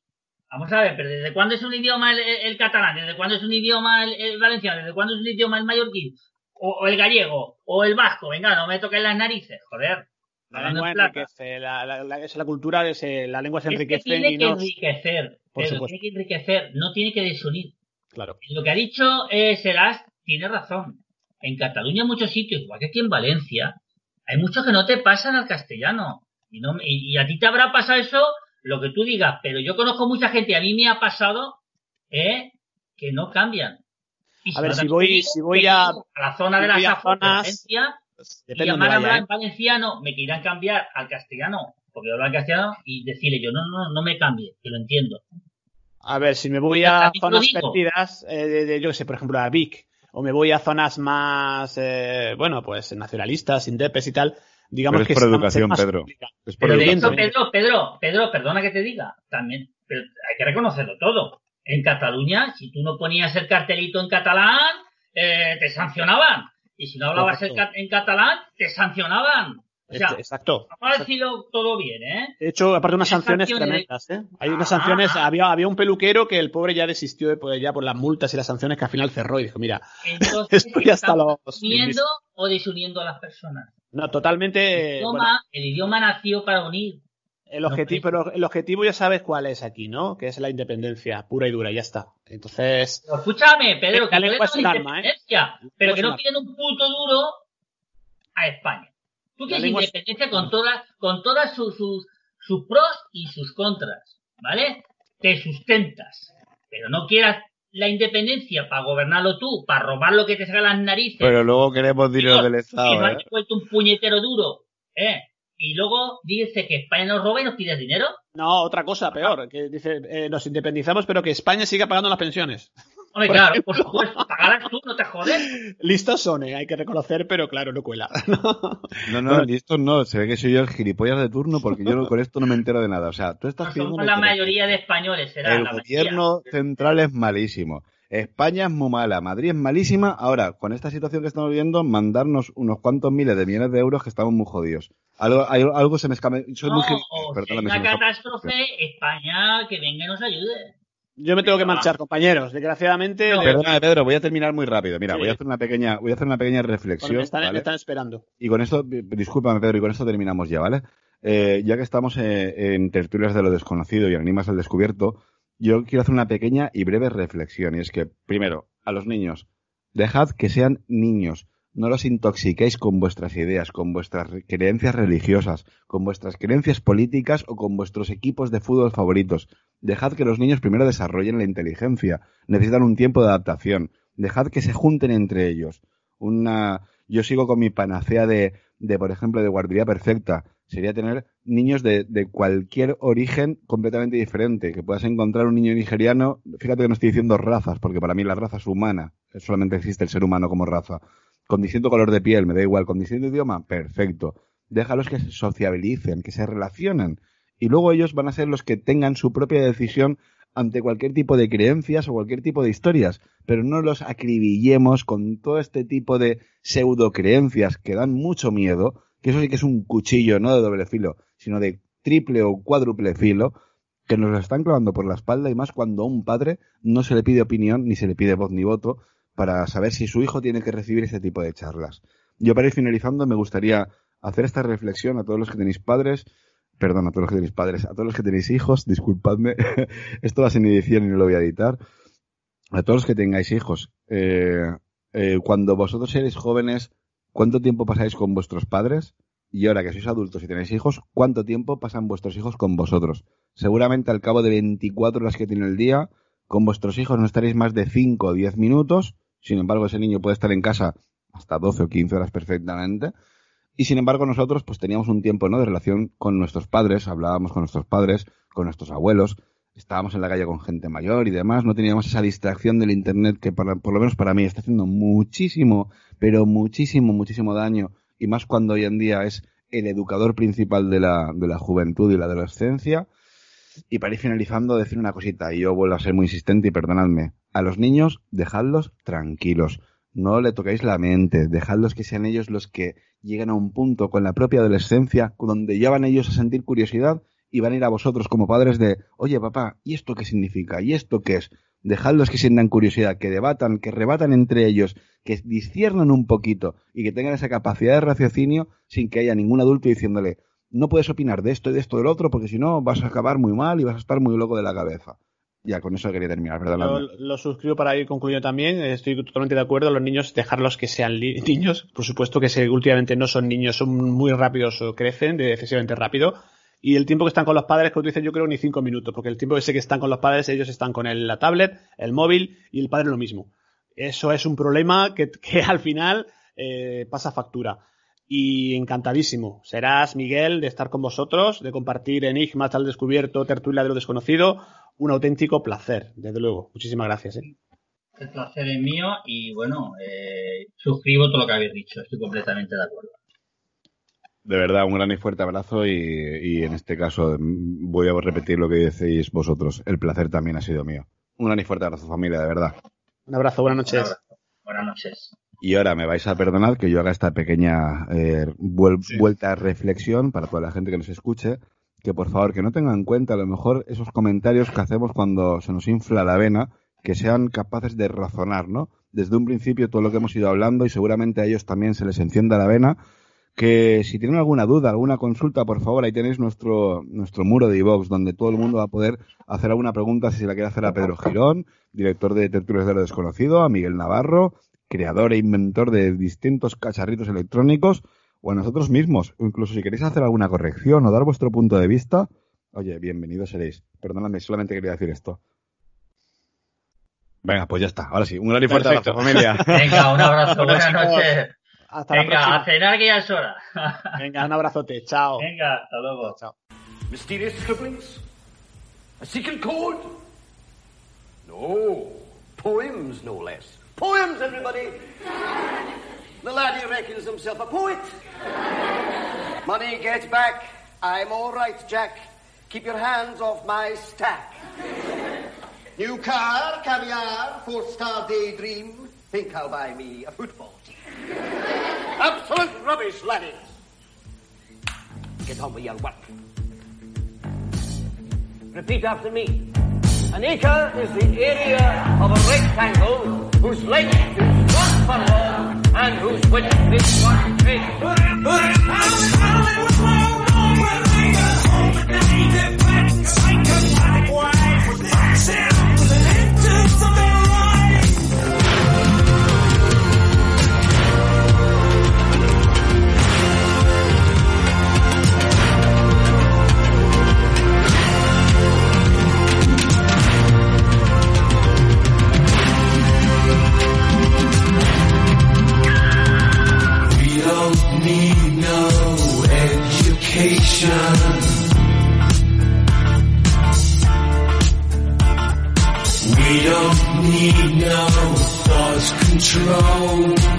Vamos a ver, pero ¿desde cuándo es un idioma el, catalán? ¿Desde cuándo es un idioma el, valenciano? ¿Desde cuándo es un idioma el mallorquín? O, el gallego? ¿O el vasco? Venga, no me toquen las narices, joder. La lengua enriquece, la, la, la, la, cultura, la lengua se enriquece. Es que tiene que enriquecer, pero tiene que enriquecer, no tiene que desunir. Claro. Lo que ha dicho eh, Serás tiene razón. En Cataluña, en muchos sitios, igual que aquí en Valencia, hay muchos que no te pasan al castellano. Y, no, y a ti te habrá pasado eso lo que tú digas, pero yo conozco mucha gente, a mí me ha pasado, ¿eh? que no cambian. a ver, si voy, si voy a, la zona de las afueras, pues, y llamar a hablar en ¿eh? valenciano, me quieran cambiar al castellano, porque yo hablo castellano, y decirle yo, no, no, no me cambie, que lo entiendo. A ver, si me voy a zonas perdidas, eh, de, yo sé, por ejemplo, a Vic, o me voy a zonas más, eh, bueno, pues nacionalistas, indepes y tal, digamos que es por educación, Pedro. Es por pero educación. Pedro, Pedro, Pedro, perdona que te diga, también, pero hay que reconocerlo todo. En Cataluña, si tú no ponías el cartelito en catalán, eh, te sancionaban. Y si no hablabas en catalán, te sancionaban. O sea, exacto. Vamos a decirlo todo bien, ¿eh? De hecho, aparte unas sanciones, tremendas, ¿eh? Hay unas sanciones, ah. había, había un peluquero que el pobre ya desistió de, pues, ya por las multas y las sanciones que al final cerró y dijo, mira, Entonces, esto ya está los... uniendo o desuniendo a las personas? No, totalmente. El idioma, el idioma nació para unir. El objetivo, pero el objetivo ya sabes cuál es aquí, ¿no? Que es la independencia pura y dura, ya está. Entonces. escúchame, Pedro, que la es arma, ¿eh? Pero que no piden un puto duro a España. Tú quieres independencia con todas, con todas sus, sus, sus pros y sus contras, ¿vale? Te sustentas. Pero no quieras la independencia para gobernarlo tú, para robar lo que te salga las narices. Pero luego queremos dinero del Estado. Y ¿eh? puesto un puñetero duro, ¿eh? Y luego dice que España nos roba y nos pide dinero. No, otra cosa peor, que dice, eh, nos independizamos, pero que España siga pagando las pensiones. Hombre, claro, por supuesto, pagarás tú, no te jodes. Listos son, eh, hay que reconocer, pero claro, no cuela. no, no, listos no, se ve que soy yo el gilipollas de turno porque yo con esto no me entero de nada. O sea, tú estás no, Somos la mayoría de españoles, será. El gobierno central es malísimo. España es muy mala, Madrid es malísima. Ahora, con esta situación que estamos viendo, mandarnos unos cuantos miles de millones de euros que estamos muy jodidos. Algo, algo se me escapa. Soy muy una catástrofe, España que venga y nos ayude. Yo me tengo que marchar, compañeros. Desgraciadamente. Perdona, Pedro, voy a terminar muy rápido. Mira, voy a hacer una pequeña, voy a hacer una pequeña reflexión. están, están, esperando. Y con esto, discúlpame, Pedro, y con esto terminamos ya, ¿vale? Eh, ya que estamos eh, en tertulias de lo desconocido y animas al descubierto, yo quiero hacer una pequeña y breve reflexión. Y es que, primero, a los niños, dejad que sean niños. No los intoxiquéis con vuestras ideas, con vuestras creencias religiosas, con vuestras creencias políticas o con vuestros equipos de fútbol favoritos. Dejad que los niños primero desarrollen la inteligencia. Necesitan un tiempo de adaptación. Dejad que se junten entre ellos. Una, yo sigo con mi panacea de, por ejemplo, de guardería perfecta sería tener niños de, de, cualquier origen completamente diferente, que puedas encontrar un niño nigeriano, fíjate que no estoy diciendo razas, porque para mí la raza es humana, solamente existe el ser humano como raza, con distinto color de piel, me da igual, con distinto idioma, perfecto. Déjalos que se sociabilicen, que se relacionen, y luego ellos van a ser los que tengan su propia decisión ante cualquier tipo de creencias o cualquier tipo de historias, pero no los acribillemos con todo este tipo de pseudo creencias que dan mucho miedo, que eso sí que es un cuchillo, no de doble filo, sino de triple o cuádruple filo, que nos lo están clavando por la espalda y más cuando a un padre no se le pide opinión, ni se le pide voz ni voto, para saber si su hijo tiene que recibir este tipo de charlas. Yo para ir finalizando me gustaría hacer esta reflexión a todos los que tenéis padres, perdón, a todos los que tenéis padres, a todos los que tenéis hijos, disculpadme, esto va sin edición y no lo voy a editar, a todos los que tengáis hijos, eh, eh, cuando vosotros eres jóvenes, ¿Cuánto tiempo pasáis con vuestros padres? Y ahora que sois adultos y tenéis hijos, ¿cuánto tiempo pasan vuestros hijos con vosotros? Seguramente al cabo de 24 horas que tiene el día, con vuestros hijos no estaréis más de 5 o 10 minutos. Sin embargo, ese niño puede estar en casa hasta 12 o 15 horas perfectamente. Y sin embargo, nosotros pues teníamos un tiempo, ¿no? De relación con nuestros padres, hablábamos con nuestros padres, con nuestros abuelos, estábamos en la calle con gente mayor y demás, no teníamos esa distracción del internet que por lo menos para mí está haciendo muchísimo, pero muchísimo, muchísimo daño, y más cuando hoy en día es el educador principal de la, de la juventud y la adolescencia. Y para ir finalizando, decir una cosita, y yo vuelvo a ser muy insistente y perdonadme. A los niños, dejadlos tranquilos. No le toquéis la mente, dejadlos que sean ellos los que lleguen a un punto con la propia adolescencia donde ya van ellos a sentir curiosidad y van a ir a vosotros como padres de, oye papá, ¿y esto qué significa? ¿Y esto qué es? Dejadlos que sientan curiosidad, que debatan, que rebatan entre ellos, que disciernan un poquito y que tengan esa capacidad de raciocinio sin que haya ningún adulto diciéndole, no puedes opinar de esto y de esto del otro porque si no vas a acabar muy mal y vas a estar muy loco de la cabeza. Ya, con eso quería terminar, perdón. Yo lo suscribo para ir concluyendo también. Estoy totalmente de acuerdo. Los niños, dejarlos que sean niños. Por supuesto que se, últimamente no son niños, son muy rápidos o crecen de excesivamente rápido y el tiempo que están con los padres, que utilizan yo creo ni cinco minutos, porque el tiempo que sé que están con los padres, ellos están con el, la tablet, el móvil y el padre lo mismo. Eso es un problema que, que al final eh, pasa factura. Y encantadísimo. Serás, Miguel, de estar con vosotros, de compartir enigmas al descubierto, tertulia de lo desconocido. Un auténtico placer, desde luego. Muchísimas gracias. ¿eh? El placer es mío y bueno, eh, suscribo todo lo que habéis dicho. Estoy completamente de acuerdo de verdad, un gran y fuerte abrazo y, en este caso voy a repetir lo que decís vosotros. El placer también ha sido mío. Un gran y fuerte abrazo, familia, de verdad. Un abrazo, buenas noches. Buenas noches. Y ahora me vais a perdonar que yo haga esta pequeña eh, vuelta a reflexión para toda la gente que nos escuche, que por favor que no tengan en cuenta a lo mejor esos comentarios que hacemos cuando se nos infla la vena, que sean capaces de razonar, ¿no? Desde un principio todo lo que hemos ido hablando y seguramente a ellos también se les encienda la vena que si tienen alguna duda, alguna consulta, por favor, ahí tenéis nuestro, nuestro muro de iVox, donde todo el mundo va a poder hacer alguna pregunta si se la quiere hacer a Pedro Girón, director de Tertulias de lo Desconocido, a Miguel Navarro, creador e inventor de distintos cacharritos electrónicos, o a nosotros mismos. O incluso si queréis hacer alguna corrección o dar vuestro punto de vista, oye, bienvenidos seréis. Perdóname, solamente quería decir esto. Venga, pues ya está. Ahora sí, un gran y fuerte abrazo, familia. Venga, un abrazo, buenas noches. Hasta Venga, la próxima. a cenar que ya es hora. Venga, un abrazote. Chao. Venga, hasta luego. Chao. Mysterious scribblings? A secret code? No. Poems, no less. Poems, everybody! the laddie reckons himself a poet. Money get back. I'm all right, Jack. Keep your hands off my stack. New car, caviar, four-star daydream. Think I'll buy me a football team. Absolute rubbish, laddies. Get on with your work. Repeat after me. An acre is the area of a rectangle whose legs do not belong, and whose wit is one thing. No thought control.